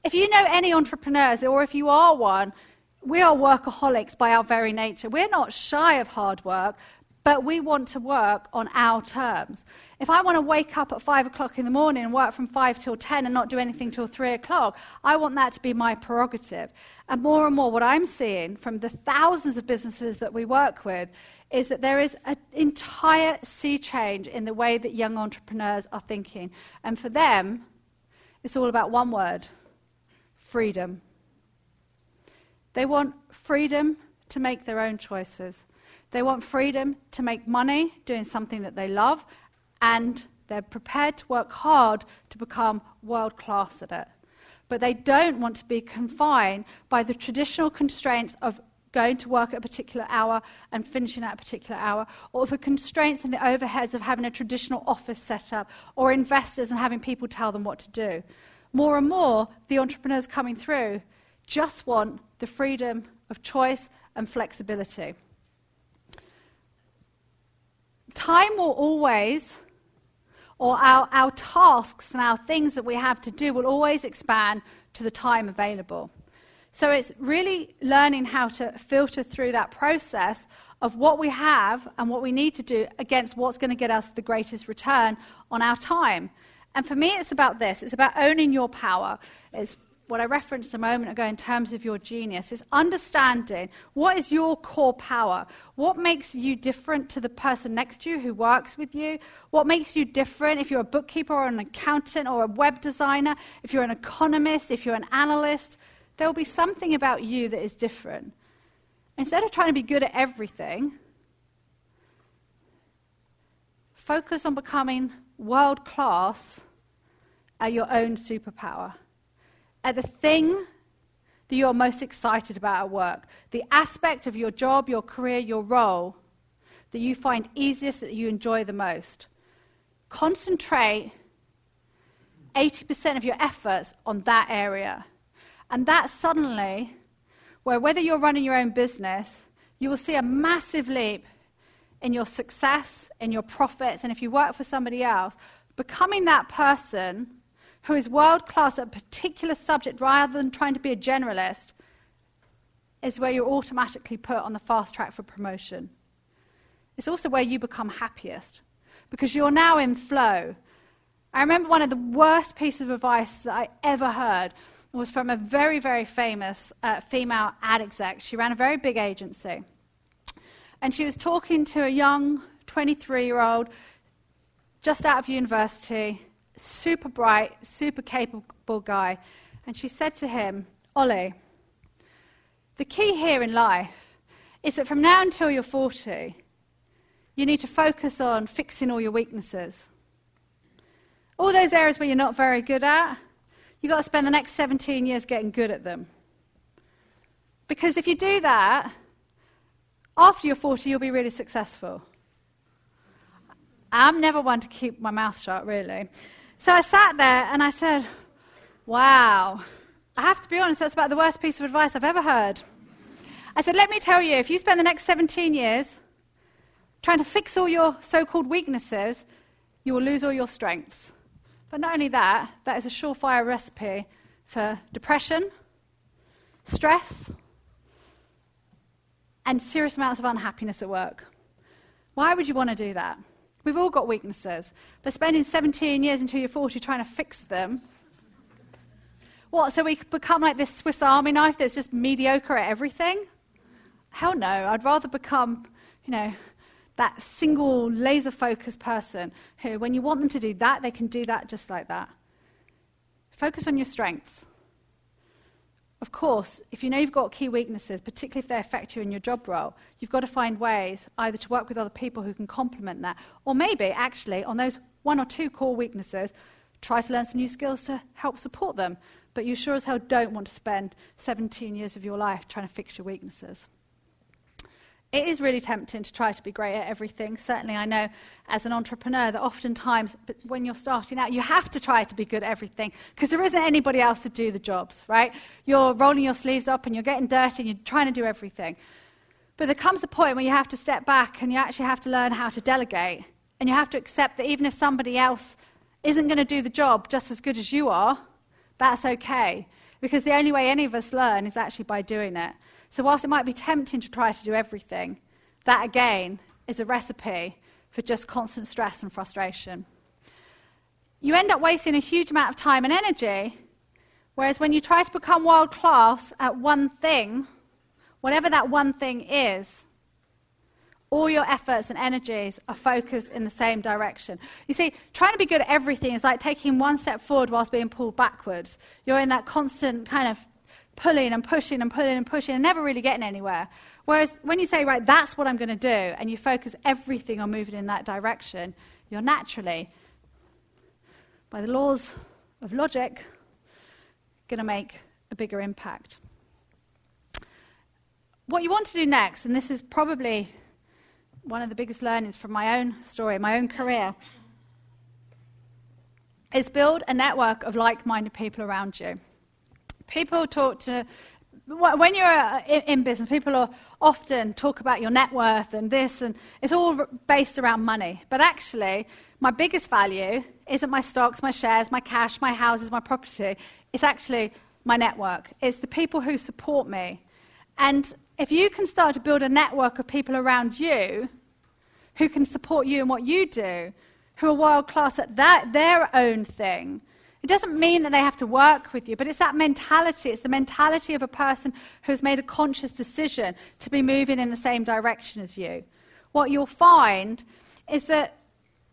if you know any entrepreneurs, or if you are one, we are workaholics by our very nature. We're not shy of hard work, but we want to work on our terms. If I want to wake up at five o'clock in the morning and work from five till ten and not do anything till three o'clock, I want that to be my prerogative. And more and more, what I'm seeing from the thousands of businesses that we work with is that there is an entire sea change in the way that young entrepreneurs are thinking. And for them, it's all about one word freedom. They want freedom to make their own choices. They want freedom to make money doing something that they love, and they're prepared to work hard to become world class at it. But they don't want to be confined by the traditional constraints of going to work at a particular hour and finishing at a particular hour, or the constraints and the overheads of having a traditional office set up, or investors and having people tell them what to do more and more, the entrepreneurs coming through just want the freedom of choice and flexibility. Time will always, or our, our tasks and our things that we have to do will always expand to the time available. So it's really learning how to filter through that process of what we have and what we need to do against what's going to get us the greatest return on our time. And for me, it's about this it's about owning your power. It's what I referenced a moment ago in terms of your genius is understanding what is your core power? What makes you different to the person next to you who works with you? What makes you different if you're a bookkeeper or an accountant or a web designer, if you're an economist, if you're an analyst? There will be something about you that is different. Instead of trying to be good at everything, focus on becoming world class at your own superpower, at the thing that you're most excited about at work, the aspect of your job, your career, your role that you find easiest, that you enjoy the most. Concentrate 80% of your efforts on that area. And that suddenly, where whether you're running your own business, you will see a massive leap in your success, in your profits, and if you work for somebody else, becoming that person who is world class at a particular subject rather than trying to be a generalist is where you're automatically put on the fast track for promotion. It's also where you become happiest because you're now in flow. I remember one of the worst pieces of advice that I ever heard was from a very, very famous uh, female ad exec. She ran a very big agency. And she was talking to a young 23 year old just out of university, super bright, super capable guy. And she said to him, Ollie, the key here in life is that from now until you're 40, you need to focus on fixing all your weaknesses. All those areas where you're not very good at, you've got to spend the next 17 years getting good at them. Because if you do that, after you're 40, you'll be really successful. I'm never one to keep my mouth shut, really. So I sat there and I said, Wow. I have to be honest, that's about the worst piece of advice I've ever heard. I said, Let me tell you, if you spend the next 17 years trying to fix all your so called weaknesses, you will lose all your strengths. But not only that, that is a surefire recipe for depression, stress, and serious amounts of unhappiness at work. Why would you want to do that? We've all got weaknesses, but spending 17 years until you're 40 trying to fix them. What, so we become like this Swiss army knife that's just mediocre at everything? Hell no, I'd rather become, you know, that single laser focused person who, when you want them to do that, they can do that just like that. Focus on your strengths. Of course, if you know you've got key weaknesses, particularly if they affect you in your job role, you've got to find ways either to work with other people who can complement that, or maybe actually on those one or two core weaknesses, try to learn some new skills to help support them. but you sure as hell don't want to spend 17 years of your life trying to fix your weaknesses. It is really tempting to try to be great at everything. Certainly, I know as an entrepreneur that oftentimes, when you're starting out, you have to try to be good at everything because there isn't anybody else to do the jobs, right? You're rolling your sleeves up and you're getting dirty and you're trying to do everything. But there comes a point where you have to step back and you actually have to learn how to delegate. And you have to accept that even if somebody else isn't going to do the job just as good as you are, that's okay. Because the only way any of us learn is actually by doing it. So, whilst it might be tempting to try to do everything, that again is a recipe for just constant stress and frustration. You end up wasting a huge amount of time and energy, whereas when you try to become world class at one thing, whatever that one thing is, all your efforts and energies are focused in the same direction. You see, trying to be good at everything is like taking one step forward whilst being pulled backwards. You're in that constant kind of pulling and pushing and pulling and pushing and never really getting anywhere. Whereas when you say, right, that's what I'm going to do, and you focus everything on moving in that direction, you're naturally, by the laws of logic, going to make a bigger impact. What you want to do next, and this is probably one of the biggest learnings from my own story, my own career, is build a network of like minded people around you. People talk to, when you're uh, in business, people often talk about your net worth and this, and it's all based around money. But actually, my biggest value isn't my stocks, my shares, my cash, my houses, my property. It's actually my network. It's the people who support me. And if you can start to build a network of people around you who can support you in what you do, who are world class at that, their own thing, it doesn't mean that they have to work with you, but it's that mentality. It's the mentality of a person who's made a conscious decision to be moving in the same direction as you. What you'll find is that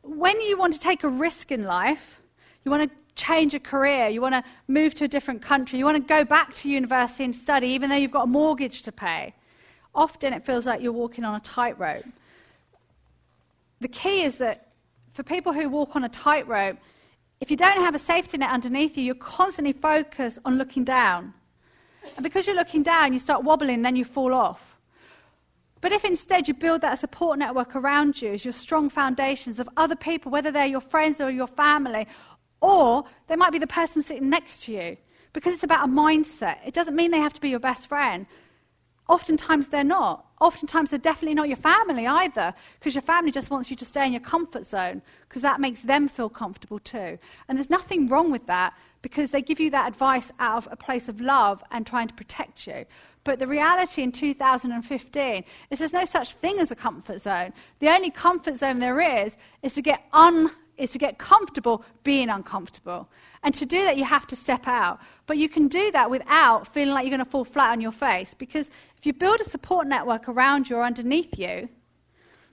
when you want to take a risk in life, you want to change a career, you want to move to a different country, you want to go back to university and study, even though you've got a mortgage to pay, often it feels like you're walking on a tightrope. The key is that for people who walk on a tightrope, if you don't have a safety net underneath you, you're constantly focused on looking down. And because you're looking down, you start wobbling, then you fall off. But if instead you build that support network around you as your strong foundations of other people, whether they're your friends or your family, or they might be the person sitting next to you, because it's about a mindset. It doesn't mean they have to be your best friend. Oftentimes they're not. Oftentimes they're definitely not your family either, because your family just wants you to stay in your comfort zone, because that makes them feel comfortable too. And there's nothing wrong with that, because they give you that advice out of a place of love and trying to protect you. But the reality in 2015 is there's no such thing as a comfort zone. The only comfort zone there is is to get un is to get comfortable being uncomfortable. And to do that, you have to step out. But you can do that without feeling like you're going to fall flat on your face. Because if you build a support network around you or underneath you,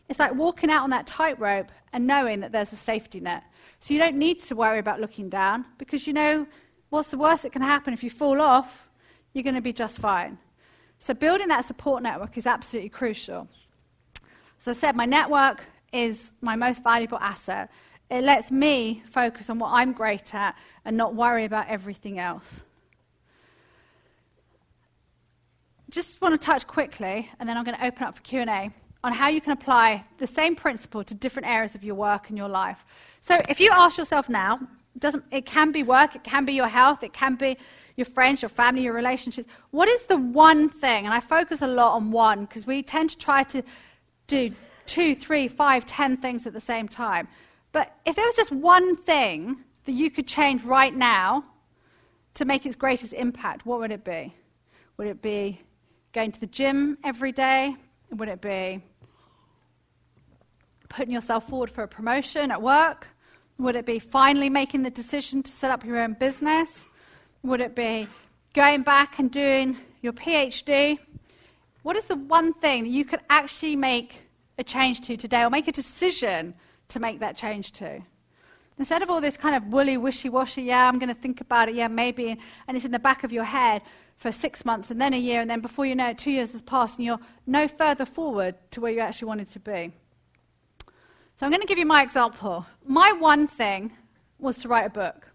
it's like walking out on that tightrope and knowing that there's a safety net. So you don't need to worry about looking down because you know what's the worst that can happen if you fall off, you're going to be just fine. So building that support network is absolutely crucial. As I said, my network is my most valuable asset. It lets me focus on what I'm great at and not worry about everything else. Just want to touch quickly, and then I'm going to open up for Q&A, on how you can apply the same principle to different areas of your work and your life. So if you ask yourself now, doesn't, it can be work, it can be your health, it can be your friends, your family, your relationships. What is the one thing? And I focus a lot on one because we tend to try to do two, three, five, ten things at the same time. But if there was just one thing that you could change right now to make its greatest impact, what would it be? Would it be going to the gym every day? Would it be putting yourself forward for a promotion at work? Would it be finally making the decision to set up your own business? Would it be going back and doing your PhD? What is the one thing that you could actually make a change to today or make a decision to make that change to. Instead of all this kind of woolly, wishy washy, yeah, I'm going to think about it, yeah, maybe, and it's in the back of your head for six months and then a year, and then before you know it, two years has passed and you're no further forward to where you actually wanted to be. So I'm going to give you my example. My one thing was to write a book.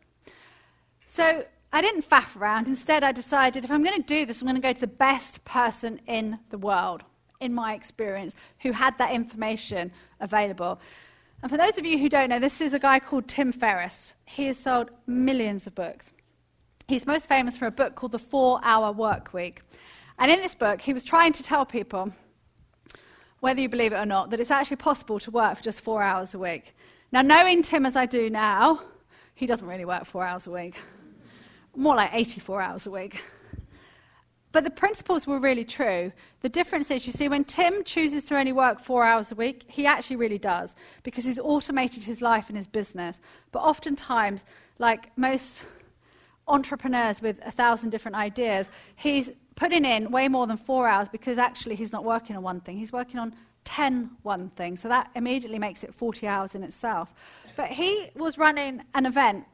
So I didn't faff around. Instead, I decided if I'm going to do this, I'm going to go to the best person in the world, in my experience, who had that information available. And for those of you who don't know, this is a guy called Tim Ferriss. He has sold millions of books. He's most famous for a book called The Four Hour Work Week. And in this book, he was trying to tell people, whether you believe it or not, that it's actually possible to work for just four hours a week. Now, knowing Tim as I do now, he doesn't really work four hours a week, more like 84 hours a week. But the principles were really true. The difference is, you see, when Tim chooses to only work four hours a week, he actually really does because he's automated his life and his business. But oftentimes, like most entrepreneurs with a thousand different ideas, he's putting in way more than four hours because actually he's not working on one thing, he's working on 10 one things. So that immediately makes it 40 hours in itself. But he was running an event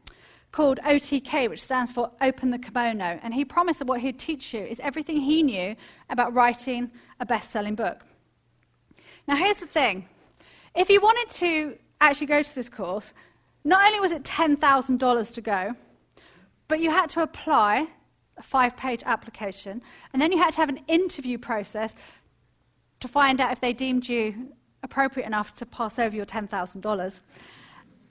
called OTK, which stands for Open the Kimono. And he promised that what he'd teach you is everything he knew about writing a best selling book. Now, here's the thing if you wanted to actually go to this course, not only was it $10,000 to go, but you had to apply a five page application, and then you had to have an interview process to find out if they deemed you appropriate enough to pass over your $10,000.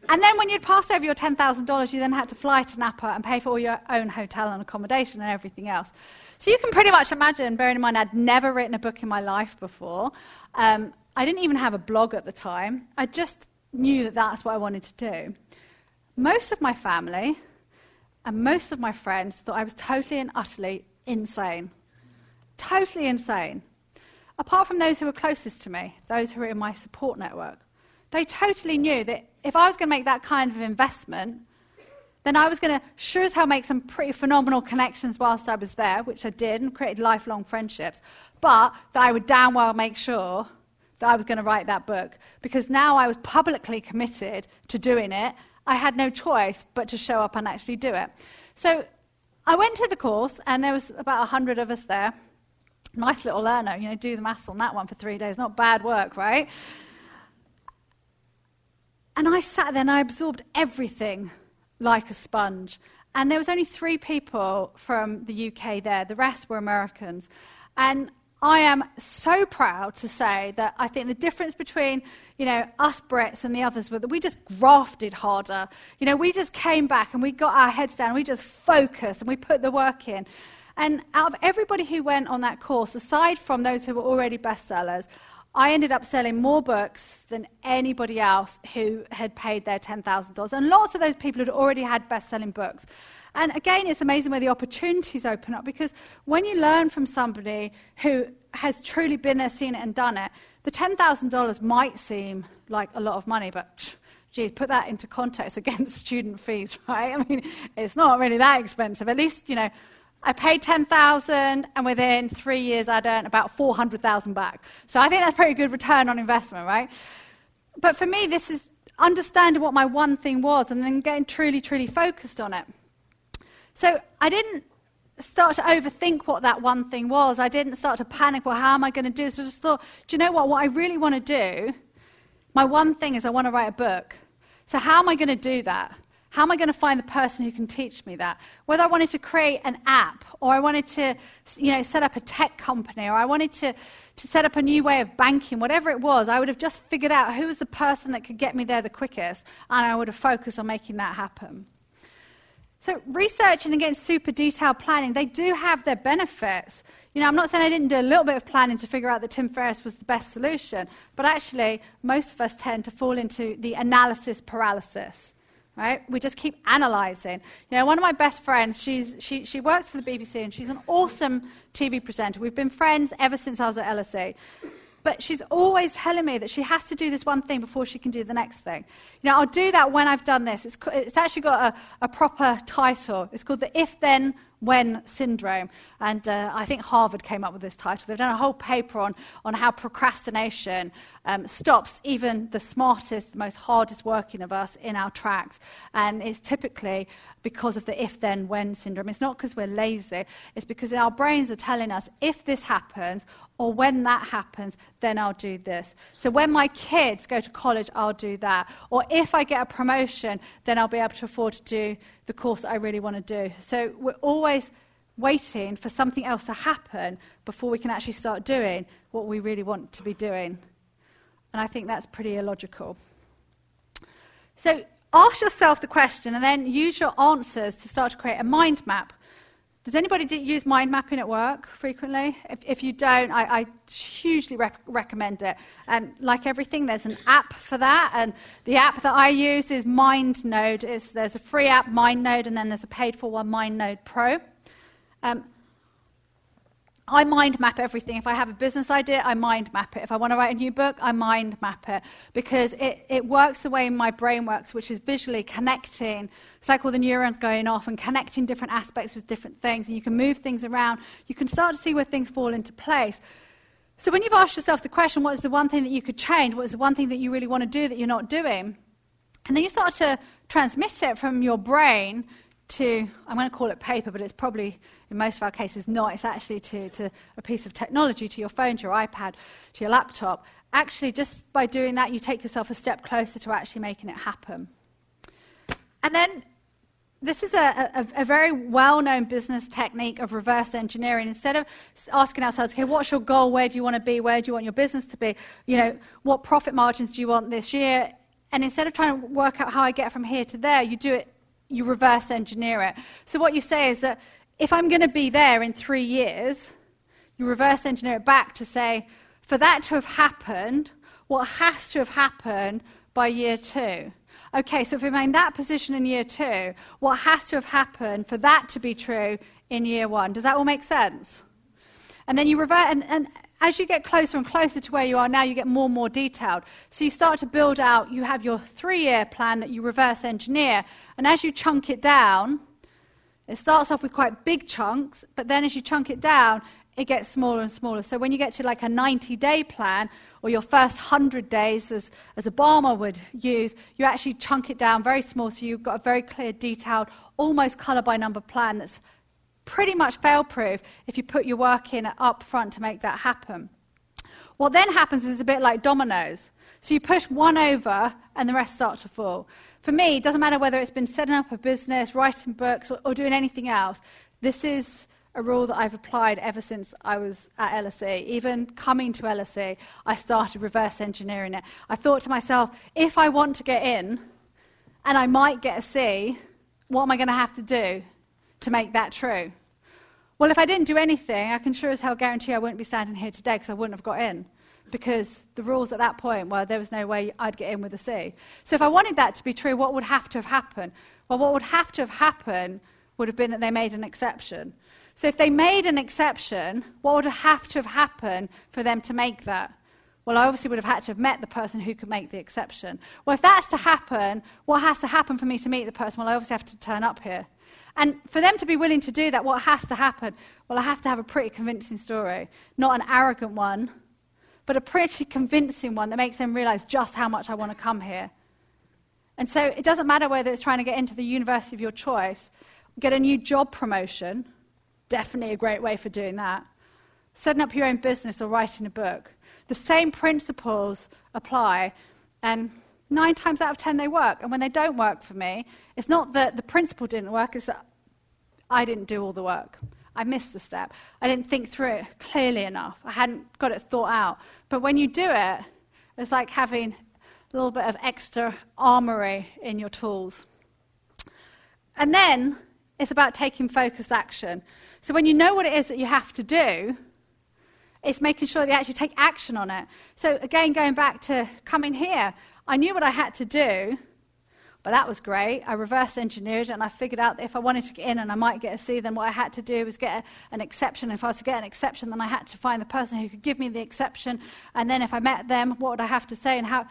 And then when you'd passed over your $10,000, you then had to fly to Napa and pay for all your own hotel and accommodation and everything else. So you can pretty much imagine, bearing in mind I'd never written a book in my life before. Um, I didn't even have a blog at the time. I just knew that that's what I wanted to do. Most of my family and most of my friends thought I was totally and utterly insane. Totally insane. Apart from those who were closest to me, those who were in my support network. They totally knew that if I was going to make that kind of investment, then I was going to sure as hell make some pretty phenomenal connections whilst I was there, which I did and created lifelong friendships, but that I would damn well make sure that I was going to write that book because now I was publicly committed to doing it. I had no choice but to show up and actually do it. So I went to the course, and there was about 100 of us there. Nice little learner, you know, do the maths on that one for three days. Not bad work, right? And I sat there and I absorbed everything like a sponge. And there was only three people from the UK there. The rest were Americans. And I am so proud to say that I think the difference between, you know, us Brits and the others was that we just grafted harder. You know, we just came back and we got our heads down, we just focused and we put the work in. And out of everybody who went on that course, aside from those who were already bestsellers, I ended up selling more books than anybody else who had paid their $10,000. And lots of those people had already had best selling books. And again, it's amazing where the opportunities open up because when you learn from somebody who has truly been there, seen it, and done it, the $10,000 might seem like a lot of money, but geez, put that into context against <laughs> student fees, right? I mean, it's not really that expensive. At least, you know, I paid 10,000 and within three years I'd earned about 400,000 back. So I think that's pretty good return on investment, right? But for me, this is understanding what my one thing was and then getting truly, truly focused on it. So I didn't start to overthink what that one thing was. I didn't start to panic, well, how am I going to do this? I just thought, do you know what? What I really want to do, my one thing is I want to write a book. So how am I going to do that? How am I going to find the person who can teach me that? Whether I wanted to create an app, or I wanted to you know, set up a tech company, or I wanted to, to set up a new way of banking, whatever it was, I would have just figured out who was the person that could get me there the quickest, and I would have focused on making that happen. So, researching and getting super detailed planning, they do have their benefits. You know, I'm not saying I didn't do a little bit of planning to figure out that Tim Ferriss was the best solution, but actually, most of us tend to fall into the analysis paralysis right? We just keep analyzing. You know, one of my best friends, she's, she, she works for the BBC and she's an awesome TV presenter. We've been friends ever since I was at LSE. But she's always telling me that she has to do this one thing before she can do the next thing. You know, I'll do that when I've done this. It's, it's actually got a, a proper title. It's called the If Then when syndrome. And uh, I think Harvard came up with this title. They've done a whole paper on, on how procrastination um, stops even the smartest, the most hardest working of us in our tracks. And it's typically because of the if then when syndrome. It's not because we're lazy, it's because our brains are telling us if this happens or when that happens, then I'll do this. So when my kids go to college, I'll do that. Or if I get a promotion, then I'll be able to afford to do the course I really want to do. So we're always waiting for something else to happen before we can actually start doing what we really want to be doing. And I think that's pretty illogical. So ask yourself the question and then use your answers to start to create a mind map does anybody use mind mapping at work frequently? If, if you don't, I, I hugely rec- recommend it. And like everything, there's an app for that. And the app that I use is MindNode. It's, there's a free app, MindNode, and then there's a paid for one, MindNode Pro. Um, I mind map everything. If I have a business idea, I mind map it. If I want to write a new book, I mind map it because it, it works the way my brain works, which is visually connecting. It's like all the neurons going off and connecting different aspects with different things. And you can move things around. You can start to see where things fall into place. So when you've asked yourself the question, what is the one thing that you could change? What is the one thing that you really want to do that you're not doing? And then you start to transmit it from your brain to, I'm going to call it paper, but it's probably, in most of our cases, not. It's actually to, to a piece of technology, to your phone, to your iPad, to your laptop. Actually, just by doing that, you take yourself a step closer to actually making it happen. And then this is a, a, a, very well known business technique of reverse engineering. Instead of asking ourselves, okay, what's your goal? Where do you want to be? Where do you want your business to be? You know, what profit margins do you want this year? And instead of trying to work out how I get from here to there, you do it you reverse engineer it. So what you say is that if I'm going to be there in three years, you reverse engineer it back to say, for that to have happened, what has to have happened by year two? Okay, so if I'm in that position in year two, what has to have happened for that to be true in year one? Does that all make sense? And then you revert, and, and as you get closer and closer to where you are now, you get more and more detailed. So you start to build out, you have your three year plan that you reverse engineer, and as you chunk it down, it starts off with quite big chunks, but then as you chunk it down, it gets smaller and smaller. So when you get to like a 90 day plan, or your first 100 days, as, as Obama would use, you actually chunk it down very small so you've got a very clear, detailed, almost color by number plan that's pretty much fail proof if you put your work in up front to make that happen. What then happens is a bit like dominoes. So you push one over and the rest start to fall. For me, it doesn't matter whether it's been setting up a business, writing books, or, or doing anything else. This is a rule that I've applied ever since I was at LSE. Even coming to LSE, I started reverse engineering it. I thought to myself, if I want to get in and I might get a C, what am I going to have to do to make that true? Well, if I didn't do anything, I can sure as hell guarantee I wouldn't be standing here today because I wouldn't have got in because the rules at that point were there was no way I'd get in with a C. So if I wanted that to be true, what would have to have happened? Well, what would have to have happened would have been that they made an exception. So if they made an exception, what would have to have happened for them to make that? Well, I obviously would have had to have met the person who could make the exception. Well, if that's to happen, what has to happen for me to meet the person? Well, I obviously have to turn up here. And for them to be willing to do that, what has to happen? Well, I have to have a pretty convincing story, not an arrogant one, but a pretty convincing one that makes them realize just how much I want to come here. And so it doesn't matter whether it's trying to get into the university of your choice, get a new job promotion, definitely a great way for doing that, setting up your own business or writing a book. The same principles apply, and nine times out of ten they work. And when they don't work for me, it's not that the principle didn't work, it's that I didn't do all the work. I missed a step. I didn't think through it clearly enough. I hadn't got it thought out. But when you do it, it's like having a little bit of extra armory in your tools. And then it's about taking focused action. So when you know what it is that you have to do, it's making sure that you actually take action on it. So again, going back to coming here, I knew what I had to do, but that was great. I reverse engineered and I figured out that if I wanted to get in and I might get a C, then what I had to do was get a, an exception. If I was to get an exception, then I had to find the person who could give me the exception. And then if I met them, what would I have to say and how?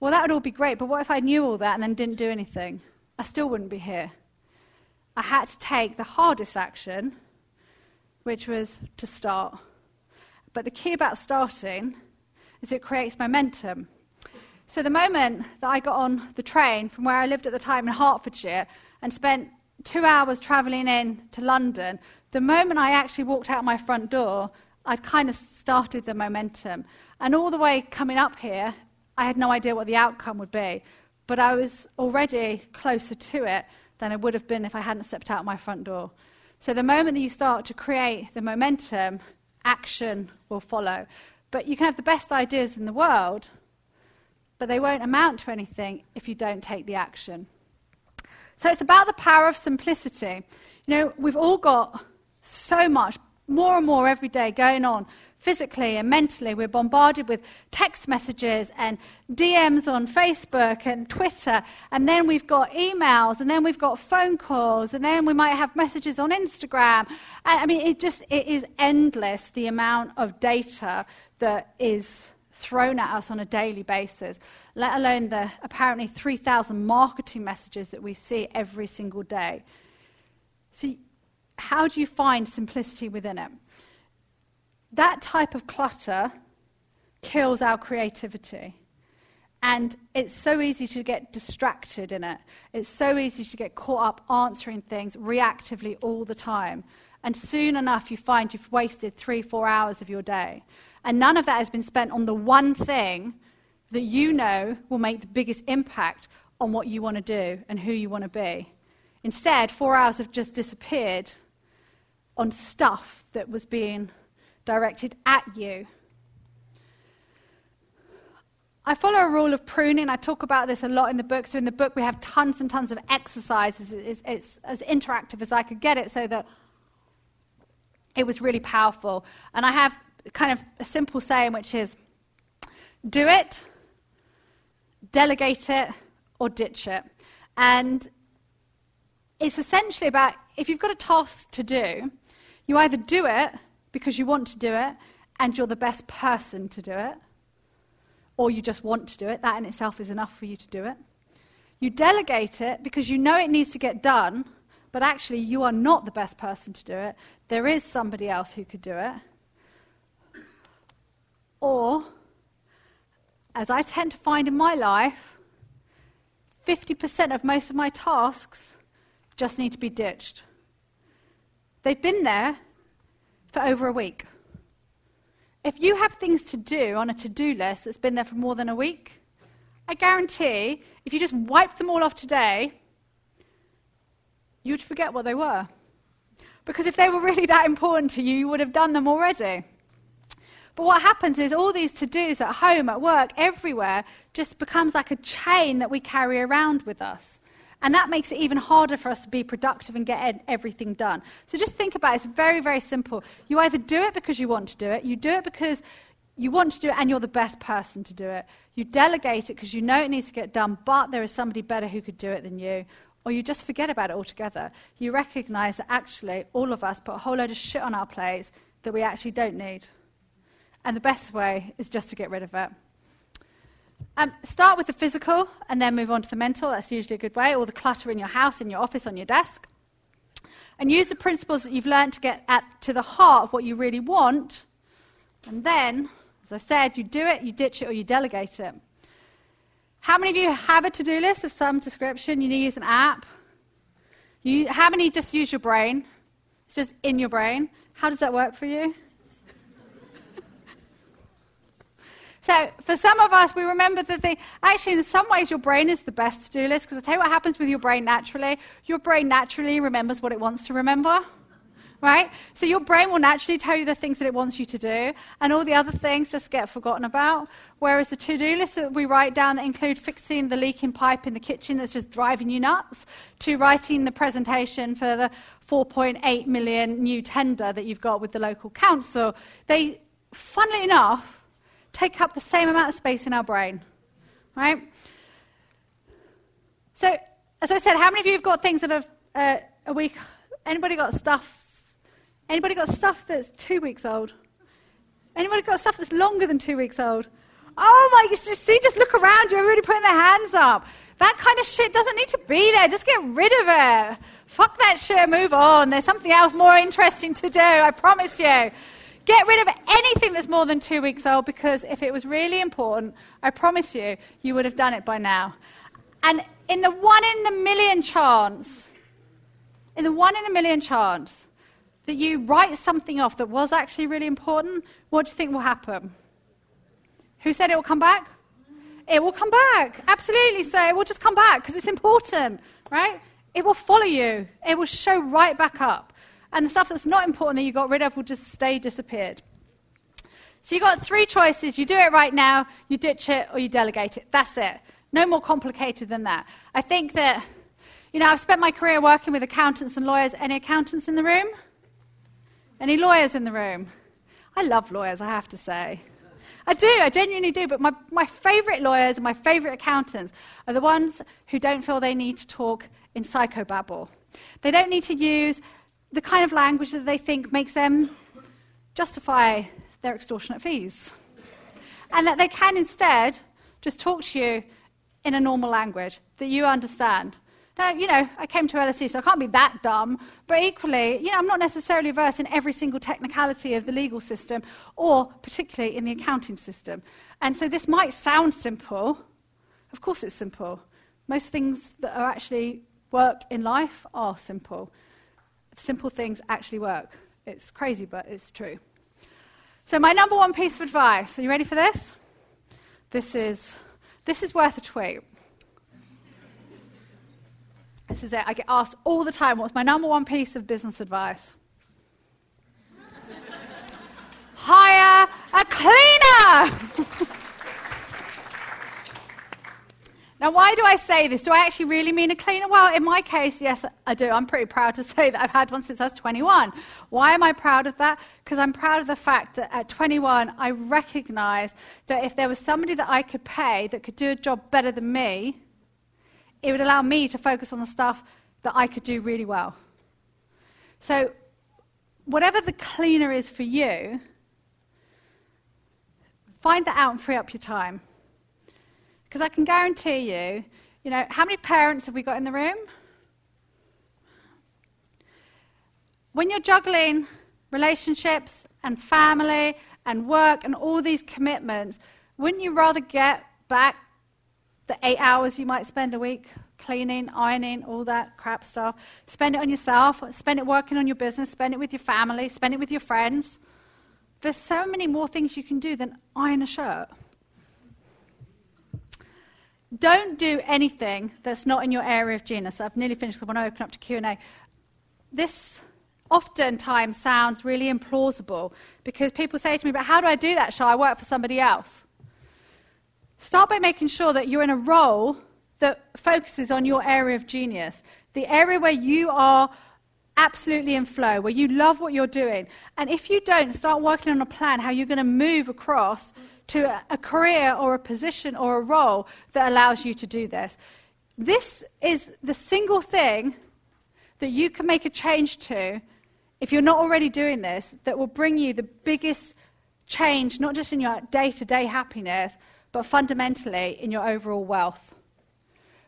Well, that would all be great, but what if I knew all that and then didn't do anything? I still wouldn't be here. I had to take the hardest action, which was to start. But the key about starting is it creates momentum. So the moment that I got on the train from where I lived at the time in Hertfordshire and spent two hours travelling in to London, the moment I actually walked out my front door, I'd kind of started the momentum. And all the way coming up here, I had no idea what the outcome would be. But I was already closer to it than I would have been if I hadn't stepped out my front door. So the moment that you start to create the momentum, action will follow. But you can have the best ideas in the world, but they won't amount to anything if you don't take the action. So it's about the power of simplicity. You know, we've all got so much, more and more every day going on physically and mentally. We're bombarded with text messages and DMs on Facebook and Twitter, and then we've got emails, and then we've got phone calls, and then we might have messages on Instagram. I mean, it just it is endless the amount of data that is thrown at us on a daily basis, let alone the apparently 3,000 marketing messages that we see every single day. So, how do you find simplicity within it? that type of clutter kills our creativity. And it's so easy to get distracted in it. It's so easy to get caught up answering things reactively all the time. And soon enough, you find you've wasted three, four hours of your day. And none of that has been spent on the one thing that you know will make the biggest impact on what you want to do and who you want to be. Instead, four hours have just disappeared on stuff that was being directed at you. I follow a rule of pruning. I talk about this a lot in the book. So, in the book, we have tons and tons of exercises. It's, it's, as interactive as I could get it so that it was really powerful. And I have kind of a simple saying, which is do it, delegate it, or ditch it. And it's essentially about if you've got a task to do, you either do it because you want to do it and you're the best person to do it, or you just want to do it. That in itself is enough for you to do it. You delegate it because you know it needs to get done, but actually you are not the best person to do it. There is somebody else who could do it. Or, as I tend to find in my life, 50% of most of my tasks just need to be ditched. They've been there, for over a week. If you have things to do on a to do list that's been there for more than a week, I guarantee if you just wipe them all off today, you'd forget what they were. Because if they were really that important to you, you would have done them already. But what happens is all these to dos at home, at work, everywhere, just becomes like a chain that we carry around with us. And that makes it even harder for us to be productive and get everything done. So just think about it. It's very, very simple. You either do it because you want to do it, you do it because you want to do it and you're the best person to do it. You delegate it because you know it needs to get done, but there is somebody better who could do it than you. Or you just forget about it altogether. You recognize that actually all of us put a whole load of shit on our plates that we actually don't need. And the best way is just to get rid of it. Um, start with the physical and then move on to the mental. That's usually a good way. All the clutter in your house, in your office, on your desk. And use the principles that you've learned to get at, to the heart of what you really want. And then, as I said, you do it, you ditch it, or you delegate it. How many of you have a to do list of some description? You need to use an app. You, how many just use your brain? It's just in your brain. How does that work for you? So for some of us, we remember the thing. Actually, in some ways, your brain is the best to do list because I tell you what happens with your brain naturally. Your brain naturally remembers what it wants to remember. Right? So your brain will naturally tell you the things that it wants you to do, and all the other things just get forgotten about. Whereas the to do list that we write down that include fixing the leaking pipe in the kitchen that's just driving you nuts, to writing the presentation for the 4.8 million new tender that you've got with the local council, they, funnily enough, take up the same amount of space in our brain, right? So, as I said, how many of you have got things that have uh, a week? Anybody got stuff? Anybody got stuff that's two weeks old? Anybody got stuff that's longer than two weeks old? Oh my! Just see, just look around you. Everybody putting their hands up. That kind of shit doesn't need to be there. Just get rid of it. Fuck that shit. Move on. There's something else more interesting to do. I promise you. Get rid of anything that's more than two weeks old because if it was really important, I promise you, you would have done it by now. And in the one in the million chance, in the one in a million chance that you write something off that was actually really important, what do you think will happen? Who said it will come back? It will come back. Absolutely. So it will just come back because it's important, right? it will follow you. It will show right back up. And the stuff that's not important that you got rid of will just stay disappeared. So you've got three choices. You do it right now, you ditch it, or you delegate it. That's it. No more complicated than that. I think that, you know, I've spent my career working with accountants and lawyers. Any accountants in the room? Any lawyers in the room? I love lawyers, I have to say. I do, I genuinely do. But my, my favourite lawyers and my favourite accountants are the ones who don't feel they need to talk in psychobabble. They don't need to use the kind of language that they think makes them justify their extortionate fees. And that they can instead just talk to you in a normal language that you understand. Now, you know, I came to LSE, so I can't be that dumb, but equally, you know, I'm not necessarily versed in every single technicality of the legal system or particularly in the accounting system. And so this might sound simple. Of course, it's simple. Most things that are actually work in life are simple. Simple things actually work. It's crazy, but it's true. So, my number one piece of advice are you ready for this? This is, this is worth a tweet. This is it. I get asked all the time what's my number one piece of business advice? <laughs> Hire a cleaner! <laughs> now, why do I say this? Do I actually really mean a cleaner? Well, in my case, yes, I do. I'm pretty proud to <laughs> say that I've had one since I was 21. Why am I proud of that? Because I'm proud of the fact that at 21, I recognized that if there was somebody that I could pay that could do a job better than me, it would allow me to focus on the stuff that I could do really well. So, whatever the cleaner is for you, find that out and free up your time. Because I can guarantee you, you know, how many parents have we got in the room? When you're juggling relationships and family and work and all these commitments, wouldn't you rather get back the eight hours you might spend a week cleaning, ironing, all that crap stuff. Spend it on yourself, spend it working on your business, spend it with your family, spend it with your friends. There's so many more things you can do than iron a shirt. Don't do anything that's not in your area of genius. I've nearly finished. I want to open up to Q&A. This oftentimes sounds really implausible because people say to me, but how do I do that? Shall I work for somebody else? Start by making sure that you're in a role that focuses on your area of genius, the area where you are absolutely in flow, where you love what you're doing. And if you don't, start working on a plan how you're going to move across to a, career or a position or a role that allows you to do this. This is the single thing that you can make a change to if you're not already doing this that will bring you the biggest change, not just in your day to day happiness, but fundamentally in your overall wealth.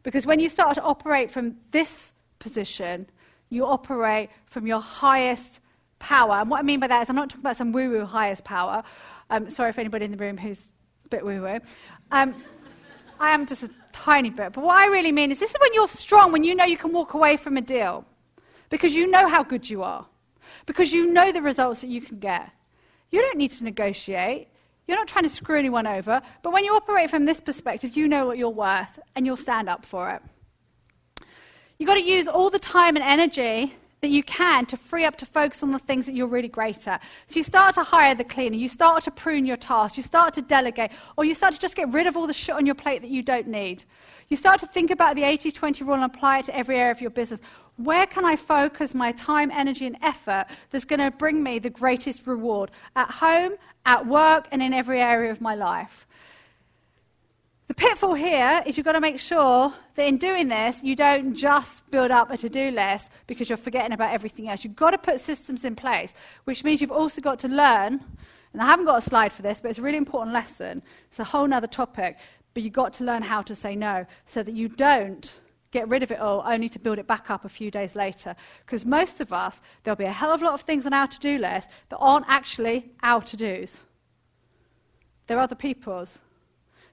Because when you start to operate from this position, you operate from your highest power. And what I mean by that is, I'm not talking about some woo woo highest power. Um, sorry if anybody in the room who's a bit woo woo. Um, I am just a tiny bit. But what I really mean is, this is when you're strong, when you know you can walk away from a deal. Because you know how good you are. Because you know the results that you can get. You don't need to negotiate. You're not trying to screw anyone over, but when you operate from this perspective, you know what you're worth and you'll stand up for it. You've got to use all the time and energy that you can to free up to focus on the things that you're really great at. So you start to hire the cleaner, you start to prune your tasks, you start to delegate, or you start to just get rid of all the shit on your plate that you don't need. You start to think about the 80 20 rule and apply it to every area of your business. Where can I focus my time, energy, and effort that's going to bring me the greatest reward? At home, at work, and in every area of my life. The pitfall here is you've got to make sure that in doing this, you don't just build up a to do list because you're forgetting about everything else. You've got to put systems in place, which means you've also got to learn. And I haven't got a slide for this, but it's a really important lesson. It's a whole other topic. But you've got to learn how to say no so that you don't get rid of it all only to build it back up a few days later. Because most of us, there'll be a hell of a lot of things on our to do list that aren't actually our to dos. They're other people's.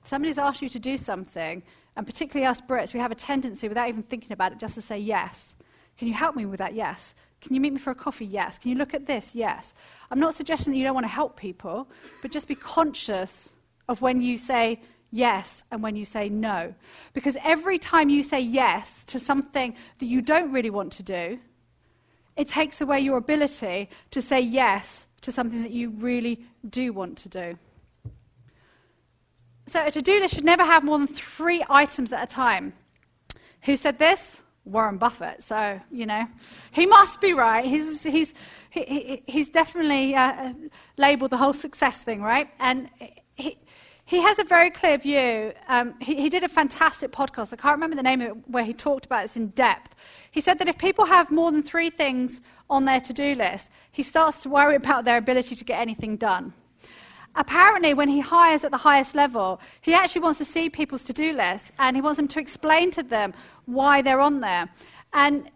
Somebody's asked you to do something, and particularly us Brits, we have a tendency, without even thinking about it, just to say yes. Can you help me with that? Yes. Can you meet me for a coffee? Yes. Can you look at this? Yes. I'm not suggesting that you don't want to help people, but just be conscious of when you say yes and when you say no. Because every time you say yes to something that you don't really want to do, it takes away your ability to say yes to something that you really do want to do. So a to do list should never have more than three items at a time. Who said this? Warren Buffett. So, you know, he must be right. He's, he's, he, he's definitely uh, labeled the whole success thing, right? And he, he has a very clear view. Um, he, he, did a fantastic podcast. I can't remember the name of it, where he talked about this in depth. He said that if people have more than three things on their to do list, he starts to worry about their ability to get anything done. Apparently, when he hires at the highest level, he actually wants to see people's to do lists and he wants them to explain to them why they're on there. And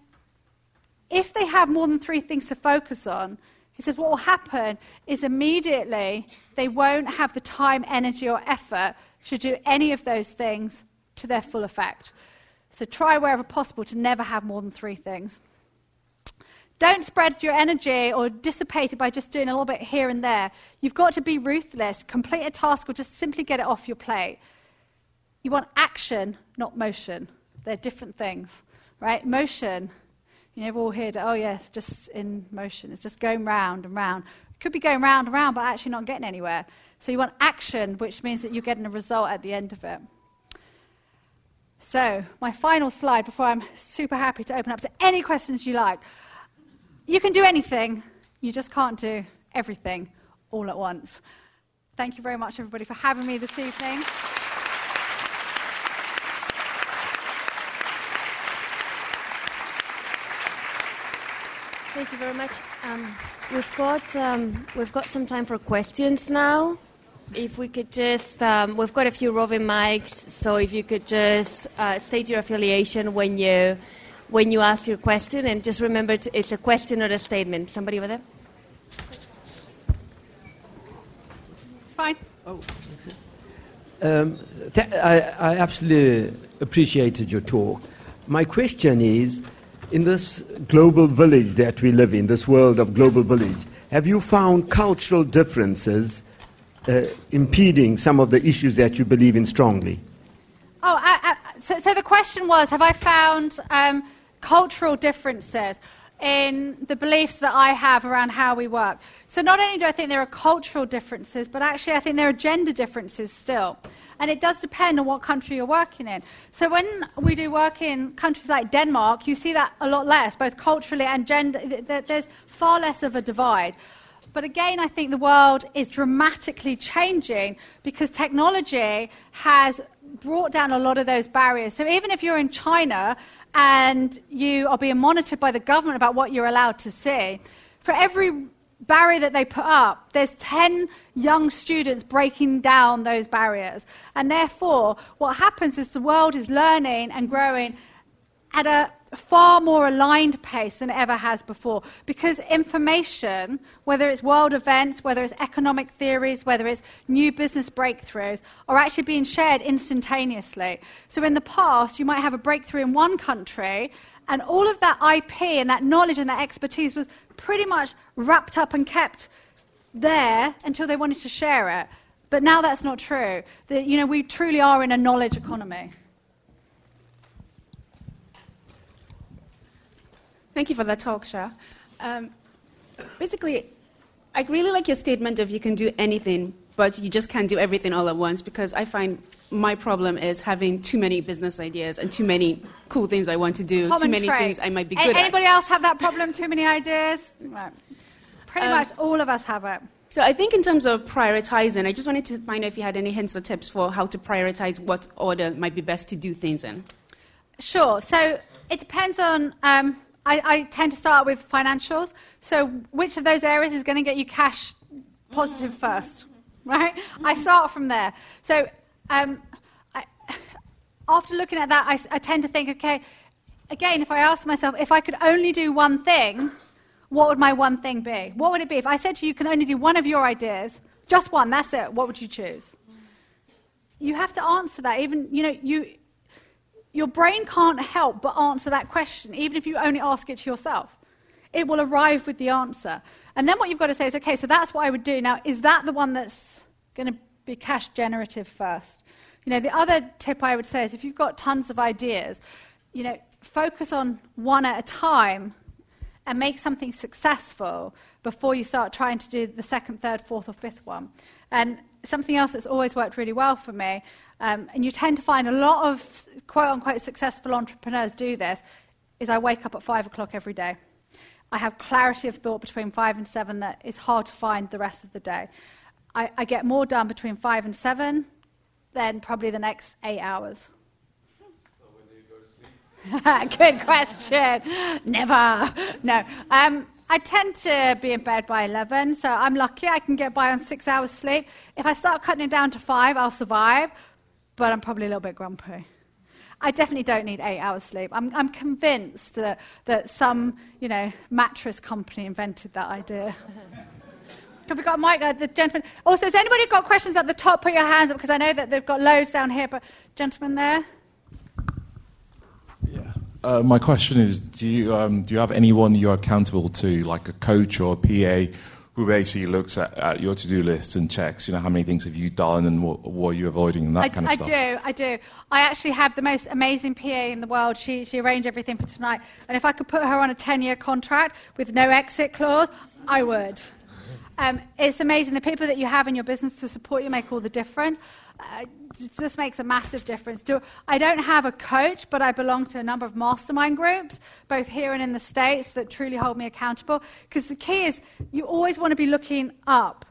if they have more than three things to focus on, he says what will happen is immediately they won't have the time, energy, or effort to do any of those things to their full effect. So try wherever possible to never have more than three things. Don't spread your energy or dissipate it by just doing a little bit here and there. You've got to be ruthless. Complete a task or just simply get it off your plate. You want action, not motion. They're different things, right? Motion, you know, we've all heard, oh, yes, just in motion. It's just going round and round. It could be going round and round, but actually not getting anywhere. So you want action, which means that you're getting a result at the end of it. So, my final slide before I'm super happy to open up to any questions you like. You can do anything, you just can't do everything all at once. Thank you very much, everybody, for having me this evening. Thank you very much. Um, we've got um, we've got some time for questions now. If we could just, um, we've got a few roving mics, so if you could just uh, state your affiliation when you when you ask your question, and just remember to, it's a question or a statement. Somebody over there. It's fine. Oh, um, th- I, I absolutely appreciated your talk. My question is in this global village that we live in, this world of global village, have you found cultural differences uh, impeding some of the issues that you believe in strongly? Oh, I, I, so, so, the question was Have I found um, cultural differences in the beliefs that I have around how we work. So not only do I think there are cultural differences, but actually I think there are gender differences still. And it does depend on what country you're working in. So when we do work in countries like Denmark, you see that a lot less, both culturally and gender. There's far less of a divide. But again, I think the world is dramatically changing because technology has brought down a lot of those barriers. So even if you're in China and you are being monitored by the government about what you're allowed to see, for every barrier that they put up, there's 10 young students breaking down those barriers. And therefore, what happens is the world is learning and growing at a far more aligned pace than it ever has before. Because information, whether it's world events, whether it's economic theories, whether it's new business breakthroughs, are actually being shared instantaneously. So in the past, you might have a breakthrough in one country, and all of that IP and that knowledge and that expertise was pretty much wrapped up and kept there until they wanted to share it. But now that's not true. The, you know, we truly are in a knowledge economy. Thank you for that talk, Shaa. Um, basically, I really like your statement of you can do anything, but you just can't do everything all at once because I find my problem is having too many business ideas and too many cool things I want to do, Common too many trait. things I might be good anybody at. Anybody else have that problem? Too many ideas? Right. Pretty Um, much all of us have it. So I think in terms of prioritizing, I just wanted to find out if you had any hints or tips for how to prioritize what order might be best to do things in. Sure. So it depends on. Um, I, I tend to start with financials. So which of those areas is going to get you cash positive first, right? I start from there. So um, I, after looking at that, I tend to think, okay, again, if I ask myself, if I could only do one thing, what would my one thing be? What would it be? If I said to you, you can only do one of your ideas, just one, that's it, what would you choose? You have to answer that. Even, you know, you, your brain can't help but answer that question, even if you only ask it to yourself. It will arrive with the answer. And then what you've got to say is, okay, so that's what I would do. Now, is that the one that's going to be cash generative first? You know, the other tip I would say is if you've got tons of ideas, you know, focus on one at a time and make something successful before you start trying to do the second, third, fourth, or fifth one. And something else that's always worked really well for me, um, and you tend to find a lot of quote unquote successful entrepreneurs do this, is I wake up at five o'clock every day. I have clarity of thought between five and seven that is hard to find the rest of the day. I, I get more done between five and seven than probably the next eight hours. So when do you go to sleep? Good question. Never. No. Um, I tend to be in bed by 11, so I'm lucky I can get by on six hours sleep. If I start cutting it down to five, I'll survive, but I'm probably a little bit grumpy. I definitely don't need eight hours sleep. I'm, I'm convinced that, that some, you know, mattress company invented that idea. <laughs> Have we got Mike, uh, the gentleman? Also, has anybody got questions at the top? Put your hands up because I know that they've got loads down here. But gentleman there. Yeah. Uh, my question is: Do you um, do you have anyone you're accountable to, like a coach or a PA, who basically looks at, at your to-do list and checks, you know, how many things have you done and what, what are you avoiding and that I, kind of I stuff? do, I do. I actually have the most amazing PA in the world. She, she arranged everything for tonight. And if I could put her on a 10-year contract with no exit clause, I would. Um, it's amazing. The people that you have in your business to support you make all the difference. Uh, it just makes a massive difference. Do, I don't have a coach, but I belong to a number of mastermind groups, both here and in the States, that truly hold me accountable. Because the key is you always want to be looking up.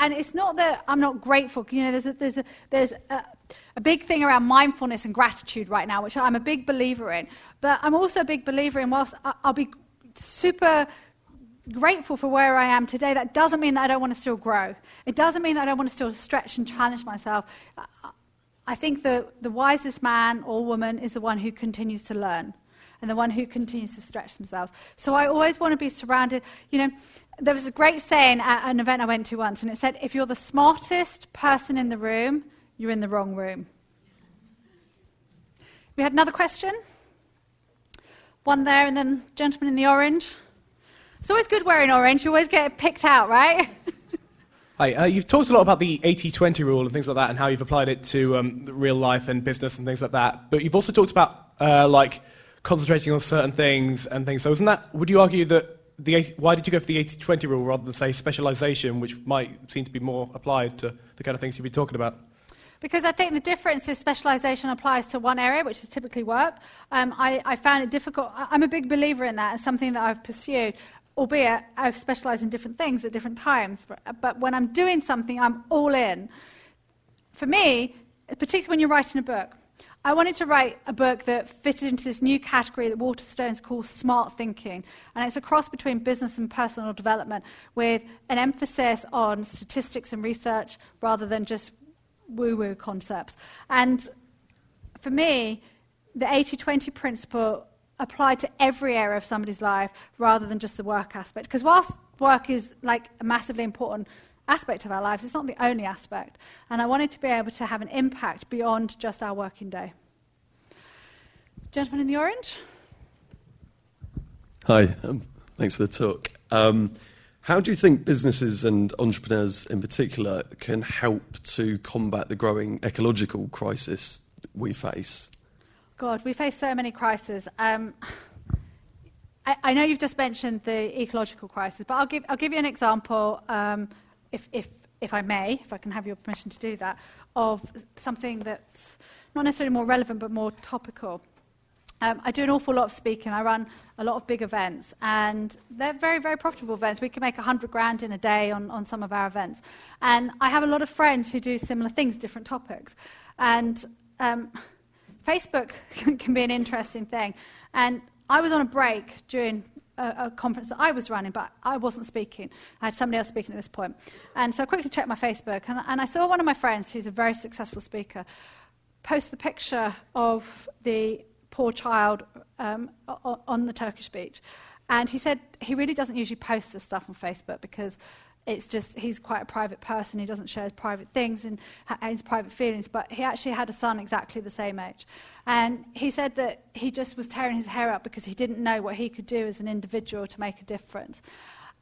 And it's not that I'm not grateful. You know, there's a, there's a, there's a, a big thing around mindfulness and gratitude right now, which I'm a big believer in. But I'm also a big believer in, whilst I'll be super grateful for where I am today, that doesn't mean that I don't want to still grow. It doesn't mean that I don't want to still stretch and challenge myself. I think the, the wisest man or woman is the one who continues to learn and the one who continues to stretch themselves. So I always want to be surrounded. You know, there was a great saying at an event I went to once, and it said, if you're the smartest person in the room, you're in the wrong room. We had another question. One there, and then gentleman in the orange. It's always good wearing orange. You always get picked out, right? <laughs> Hi, uh, you've talked a lot about the 80 20 rule and things like that, and how you've applied it to um, real life and business and things like that. But you've also talked about uh, like concentrating on certain things and things. So, isn't that, would you argue that the 80, why did you go for the 80 20 rule rather than, say, specialization, which might seem to be more applied to the kind of things you've been talking about? Because I think the difference is specialization applies to one area, which is typically work. Um, I, I, found it difficult. I'm a big believer in that and something that I've pursued albeit I've specialized in different things at different times. But when I'm doing something, I'm all in. For me, particularly when you're writing a book, I wanted to write a book that fitted into this new category that Waterstones call smart thinking. And it's a cross between business and personal development with an emphasis on statistics and research rather than just woo woo concepts. And for me, the 80 20 principle applied to every area of somebody's life rather than just the work aspect. Because whilst work is like a massively important aspect of our lives, it's not the only aspect. And I wanted to be able to have an impact beyond just our working day. Gentleman in the orange. Hi, um, thanks for the talk. Um, how do you think businesses and entrepreneurs in particular can help to combat the growing ecological crisis we face? God, we face so many crises. Um, I, I, know you've just mentioned the ecological crisis, but I'll give, I'll give you an example, um, if, if, if I may, if I can have your permission to do that, of something that's not necessarily more relevant but more topical. Um, I do an awful lot of speaking. I run a lot of big events, and they're very, very profitable events. We can make 100 grand in a day on, on some of our events. And I have a lot of friends who do similar things, different topics. And um, Facebook <laughs> can be an interesting thing. And I was on a break during a, a, conference that I was running, but I wasn't speaking. I had somebody else speaking at this point. And so I quickly checked my Facebook, and, and I saw one of my friends, who's a very successful speaker, post the picture of the poor child um, on the Turkish beach. And he said he really doesn't usually post this stuff on Facebook because it's just he's quite a private person. He doesn't share his private things and his private feelings. But he actually had a son exactly the same age, and he said that he just was tearing his hair out because he didn't know what he could do as an individual to make a difference.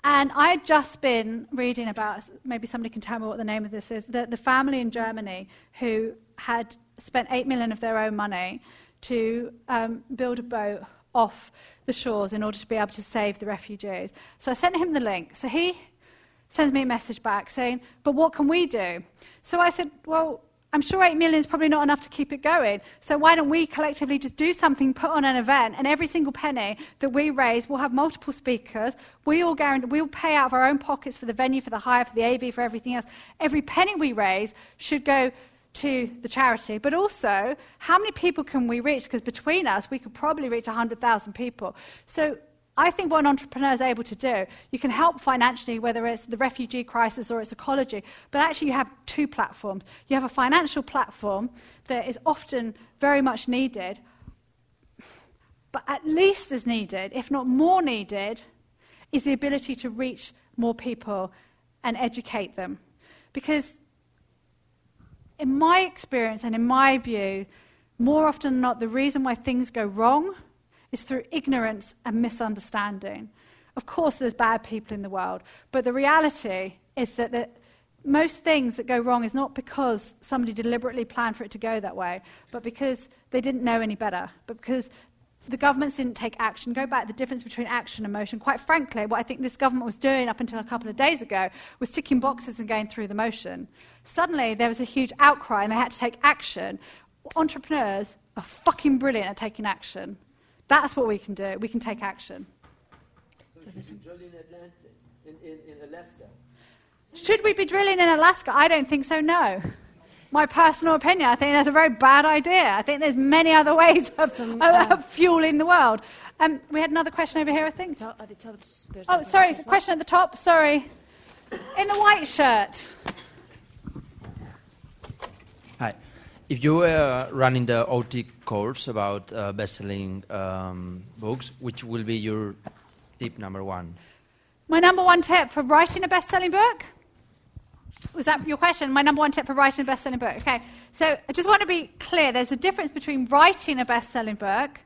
And I had just been reading about maybe somebody can tell me what the name of this is. The, the family in Germany who had spent 8 million of their own money to um, build a boat off the shores in order to be able to save the refugees. So I sent him the link. So he sends me a message back saying, But what can we do? So I said, Well, I'm sure 8 million is probably not enough to keep it going. So why don't we collectively just do something, put on an event, and every single penny that we raise, we'll have multiple speakers. We all guarantee, we'll pay out of our own pockets for the venue, for the hire, for the AV, for everything else. Every penny we raise should go to the charity. But also, how many people can we reach? Because between us, we could probably reach 100,000 people. So I think what an entrepreneur is able to do, you can help financially, whether it's the refugee crisis or it's ecology, but actually you have two platforms. You have a financial platform that is often very much needed, but at least as needed, if not more needed, is the ability to reach more people and educate them. Because in my experience and in my view, more often than not, the reason why things go wrong is through ignorance and misunderstanding. Of course, there's bad people in the world, but the reality is that the, most things that go wrong is not because somebody deliberately planned for it to go that way, but because they didn't know any better, but because the governments didn't take action. Go back, the difference between action and motion. Quite frankly, what I think this government was doing up until a couple of days ago was ticking boxes and going through the motion. Suddenly, there was a huge outcry and they had to take action. Entrepreneurs are fucking brilliant at taking action. That's what we can do. We can take action. So in, in, in Alaska. Should we be drilling in Alaska? I don't think so, no. My personal opinion, I think that's a very bad idea. I think there's many other ways of, Some, uh, of fueling the world. Um, we had another question over here, I think. oh, sorry, question at the top. Sorry. In the white shirt. If you were running the OT course about uh, best-selling um, books, which will be your tip number one? My number one tip for writing a best-selling book? Was that your question? My number one tip for writing a best-selling book. Okay. So I just want to be clear. There's a difference between writing a best-selling book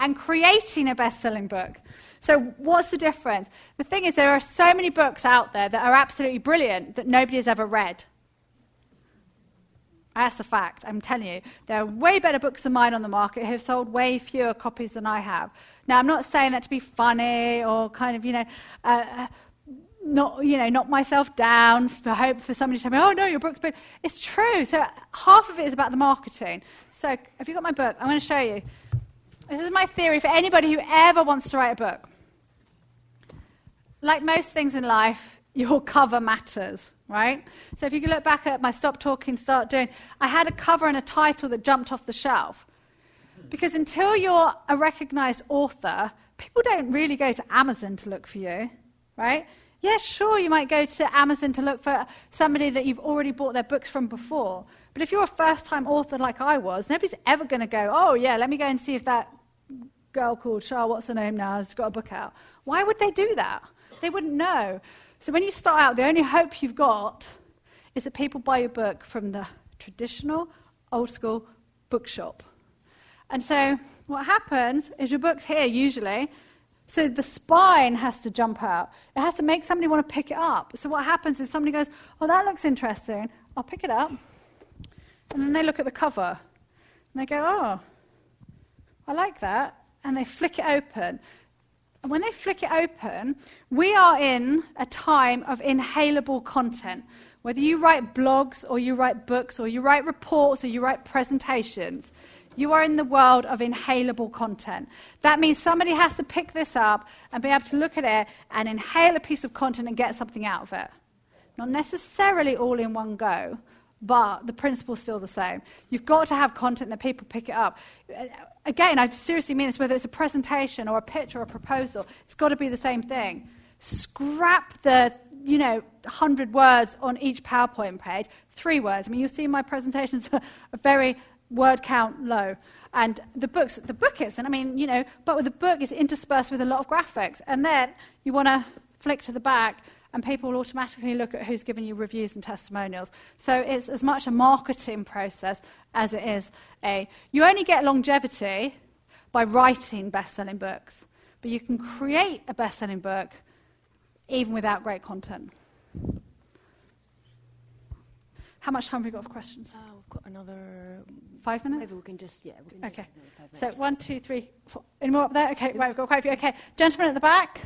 and creating a best-selling book. So what's the difference? The thing is, there are so many books out there that are absolutely brilliant that nobody has ever read. That's a fact. I'm telling you. There are way better books than mine on the market who have sold way fewer copies than I have. Now, I'm not saying that to be funny or kind of, you know, uh, not, you know, knock myself down for hope for somebody to tell me, oh, no, your book's but It's true. So half of it is about the marketing. So have you got my book? I'm going to show you. This is my theory for anybody who ever wants to write a book. Like most things in life, your cover matters right? So if you look back at my Stop Talking, Start Doing, I had a cover and a title that jumped off the shelf. Because until you're a recognized author, people don't really go to Amazon to look for you, right? Yeah, sure, you might go to Amazon to look for somebody that you've already bought their books from before. But if you're a first time author like I was, nobody's ever going to go, oh, yeah, let me go and see if that girl called Charles, what's her name now, has got a book out. Why would they do that? They wouldn't know. So when you start out, the only hope you've got is that people buy your book from the traditional, old school bookshop. And so what happens is your book's here usually. So the spine has to jump out. It has to make somebody want to pick it up. So what happens is somebody goes, Oh, that looks interesting. I'll pick it up. And then they look at the cover. And they go, Oh, I like that. And they flick it open. And when they flick it open, we are in a time of inhalable content. Whether you write blogs or you write books or you write reports or you write presentations, you are in the world of inhalable content. That means somebody has to pick this up and be able to look at it and inhale a piece of content and get something out of it. Not necessarily all in one go, but the principle's still the same. You've got to have content that people pick it up again, I seriously mean this, whether it's a presentation or a pitch or a proposal, it's got to be the same thing. Scrap the, you know, 100 words on each PowerPoint page, three words. I mean, you'll see my presentations <laughs> are very word count low. And the books, the book isn't, I mean, you know, but with the book is interspersed with a lot of graphics. And then you want to flick to the back and people will automatically look at who's given you reviews and testimonials. So it's as much a marketing process as it is a. You only get longevity by writing best selling books, but you can create a best selling book even without great content. How much time have we got for questions? Uh, we've got another. Five minutes? Maybe we can just yeah. We can Okay. So one, two, three, four. Any more up there? Okay, right, we've got quite a few. Okay, gentleman at the back.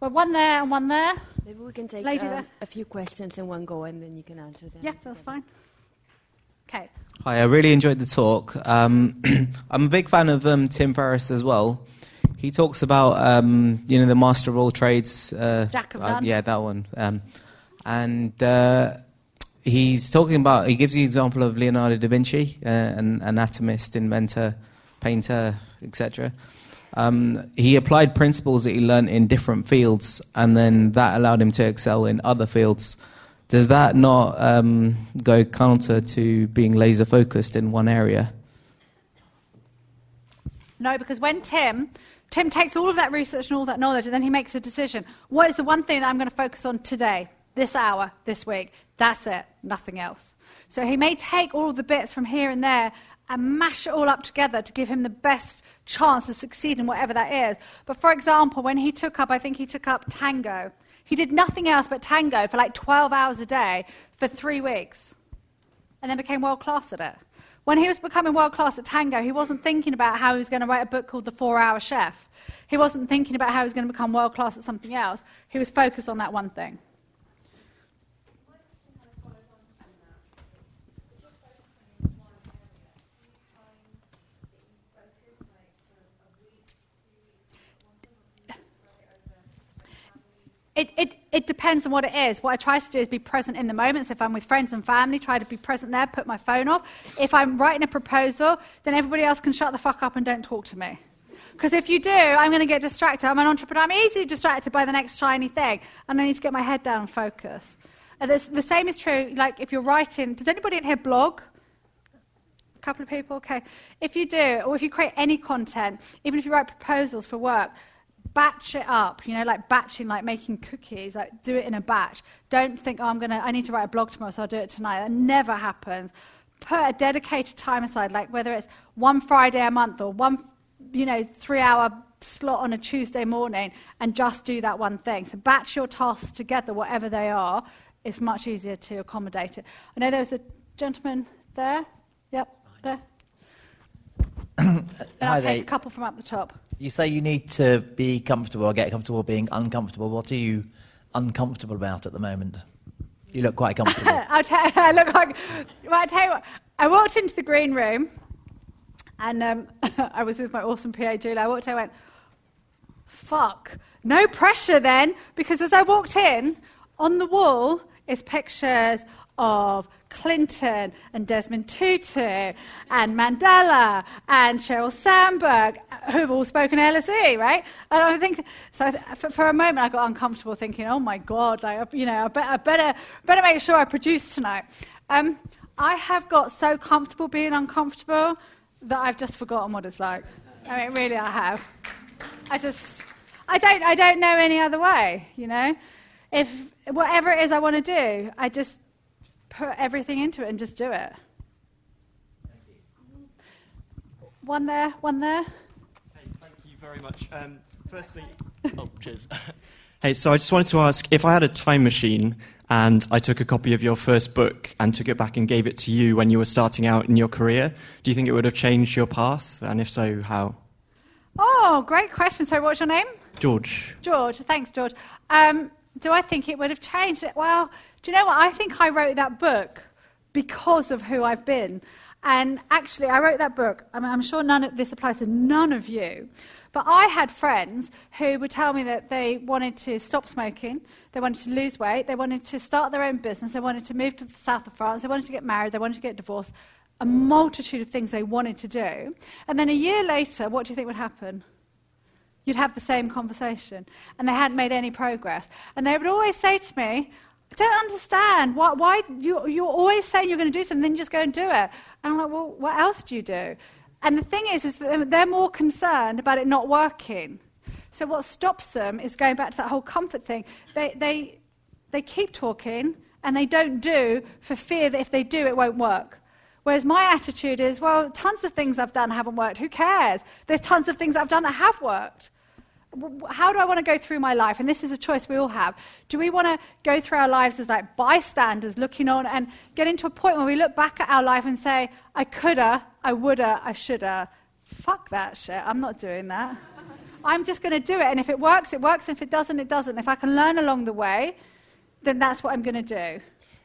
Well, one there and one there. Maybe we can take Lady um, a few questions in one go, and then you can answer them. Yeah, that's fine. Okay. Hi, I really enjoyed the talk. Um, <clears throat> I'm a big fan of um, Tim Ferriss as well. He talks about um, you know the master of all trades. Uh, Jack of uh, yeah, that one. Um, and uh, he's talking about. He gives the example of Leonardo da Vinci, uh, an anatomist, inventor, painter, etc. Um, he applied principles that he learned in different fields, and then that allowed him to excel in other fields. Does that not um, go counter to being laser focused in one area? No, because when Tim, Tim takes all of that research and all that knowledge, and then he makes a decision. What is the one thing that I'm going to focus on today, this hour, this week? That's it, nothing else. So he may take all the bits from here and there and mash it all up together to give him the best chance to succeed in whatever that is. But for example, when he took up, I think he took up tango. He did nothing else but tango for like 12 hours a day for three weeks and then became world class at it. When he was becoming world class at tango, he wasn't thinking about how he was going to write a book called The Four Hour Chef. He wasn't thinking about how he was going to become world class at something else. He was focused on that one thing. It, it, it depends on what it is. What I try to do is be present in the moment. So if I'm with friends and family, try to be present there, put my phone off. If I'm writing a proposal, then everybody else can shut the fuck up and don't talk to me. Because if you do, I'm going to get distracted. I'm an entrepreneur. I'm easily distracted by the next shiny thing. And I need to get my head down and focus. And the same is true, like if you're writing, does anybody in here blog? A couple of people? Okay. If you do, or if you create any content, even if you write proposals for work, batch it up, you know, like batching, like making cookies, like do it in a batch. Don't think, oh, I'm going to, I need to write a blog tomorrow, so I'll do it tonight. That never happens. Put a dedicated time aside, like whether it's one Friday a month or one, you know, three hour slot on a Tuesday morning and just do that one thing. So batch your tasks together, whatever they are. It's much easier to accommodate it. I know there was a gentleman there. Yep, there. and <clears throat> I'll take a couple from up the top. You say you need to be comfortable or get comfortable being uncomfortable. What are you uncomfortable about at the moment? You look quite <laughs> comfortable. I'll <laughs> I look like. Well, I tell you what. I walked into the green room, and um, <laughs> I was with my awesome PA Julie. I walked in, I went, "Fuck, no pressure then," because as I walked in, on the wall is pictures of Clinton and Desmond Tutu and Mandela and Sheryl Sandberg, who've all spoken LSE, right? And I think so. For a moment, I got uncomfortable, thinking, "Oh my God, like, you know, I, be- I better better make sure I produce tonight." Um, I have got so comfortable being uncomfortable that I've just forgotten what it's like. I mean, really, I have. I just, I don't, I don't know any other way. You know, if whatever it is I want to do, I just put everything into it and just do it. One there, one there. Hey, thank you very much. Um, firstly, oh, cheers. <laughs> hey, so I just wanted to ask if I had a time machine and I took a copy of your first book and took it back and gave it to you when you were starting out in your career, do you think it would have changed your path? And if so, how? Oh, great question. So, what's your name? George. George. Thanks, George. Um, do I think it would have changed it? Well, do you know what? I think I wrote that book because of who I've been. And actually, I wrote that book. I mean, I'm sure none of this applies to none of you. But I had friends who would tell me that they wanted to stop smoking, they wanted to lose weight, they wanted to start their own business, they wanted to move to the south of France, they wanted to get married, they wanted to get divorced, a multitude of things they wanted to do. And then a year later, what do you think would happen? You'd have the same conversation. And they hadn't made any progress. And they would always say to me, I don't understand. Why, why you, you're always saying you're going to do something, then you just go and do it. And I'm like, well, what else do you do? And the thing is, is they're more concerned about it not working. So what stops them is going back to that whole comfort thing. They, they, they keep talking and they don't do for fear that if they do, it won't work. Whereas my attitude is, well, tons of things I've done haven't worked. Who cares? There's tons of things I've done that have worked. W- how do I want to go through my life? And this is a choice we all have. Do we want to go through our lives as like bystanders looking on and get into a point where we look back at our life and say, I coulda, I woulda, I shoulda. Fuck that shit. I'm not doing that. I'm just going to do it. And if it works, it works. And if it doesn't, it doesn't. If I can learn along the way, then that's what I'm going to do.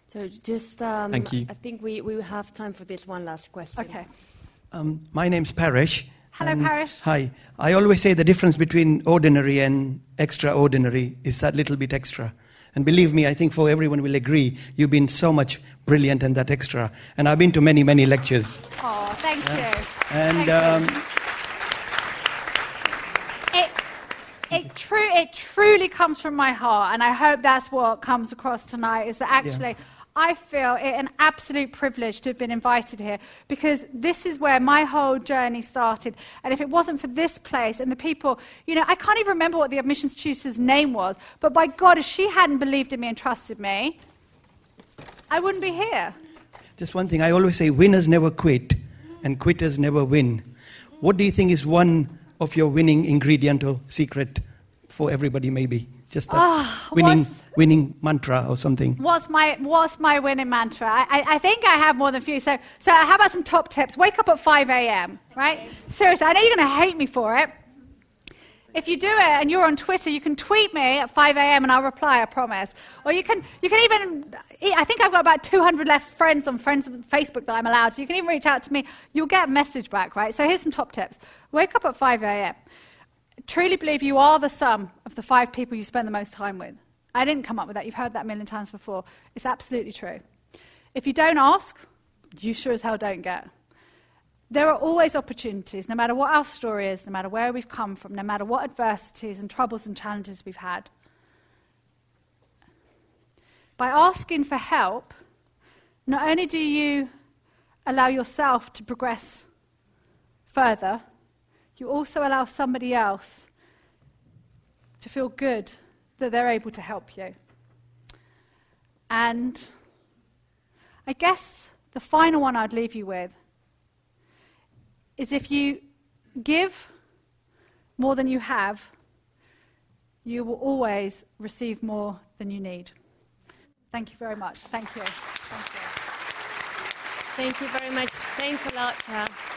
So just, um, Thank you. I think we, we have time for this one last question. Okay. Um, my name's Parish. Hello, and- Parish. Hi. I always say the difference between ordinary and extraordinary is that little bit extra. And believe me, I think for everyone will agree, you've been so much brilliant and that extra. And I've been to many, many lectures. Oh, thank you. And Thank um, you. It, it, true, it truly comes from my heart, and I hope that's what comes across tonight. Is that actually I feel it an absolute privilege to have been invited here because this is where my whole journey started. And if it wasn't for this place and the people, you know, I can't even remember what the admissions tutor's name was, but by God, if she hadn't believed in me and trusted me, I wouldn't be here. just one thing I always say winners never quit, and quitters never win. What do you think is one of your winning ingredient or secret for everybody, maybe? Just that Ah, winning, what's- winning mantra or something. What's my, what's my winning mantra? I, I, think I have more than a few. So, so how about some top tips? Wake up at 5 a.m., right? Seriously, I know you're going to hate me for it. If you do it and you're on Twitter, you can tweet me at 5 a.m. and I'll reply, I promise. Or you can, you can even, I think I've got about 200 left friends on friends Facebook that I'm allowed, so you can even reach out to me. You'll get a message back, right? So here's some top tips. Wake up at 5 a.m. Truly believe you are the sum of the five people you spend the most time with. I didn't come up with that. You've heard that a million times before. It's absolutely true. If you don't ask, you sure as hell don't get. There are always opportunities, no matter what our story is, no matter where we've come from, no matter what adversities and troubles and challenges we've had. By asking for help, not only do you allow yourself to progress further, you also allow somebody else to feel good that they're able to help you. And I guess the final one I'd leave you with is if you give more than you have, you will always receive more than you need. Thank you very much. Thank you. Thank you. Thank you very much. Thanks a lot, Shaa.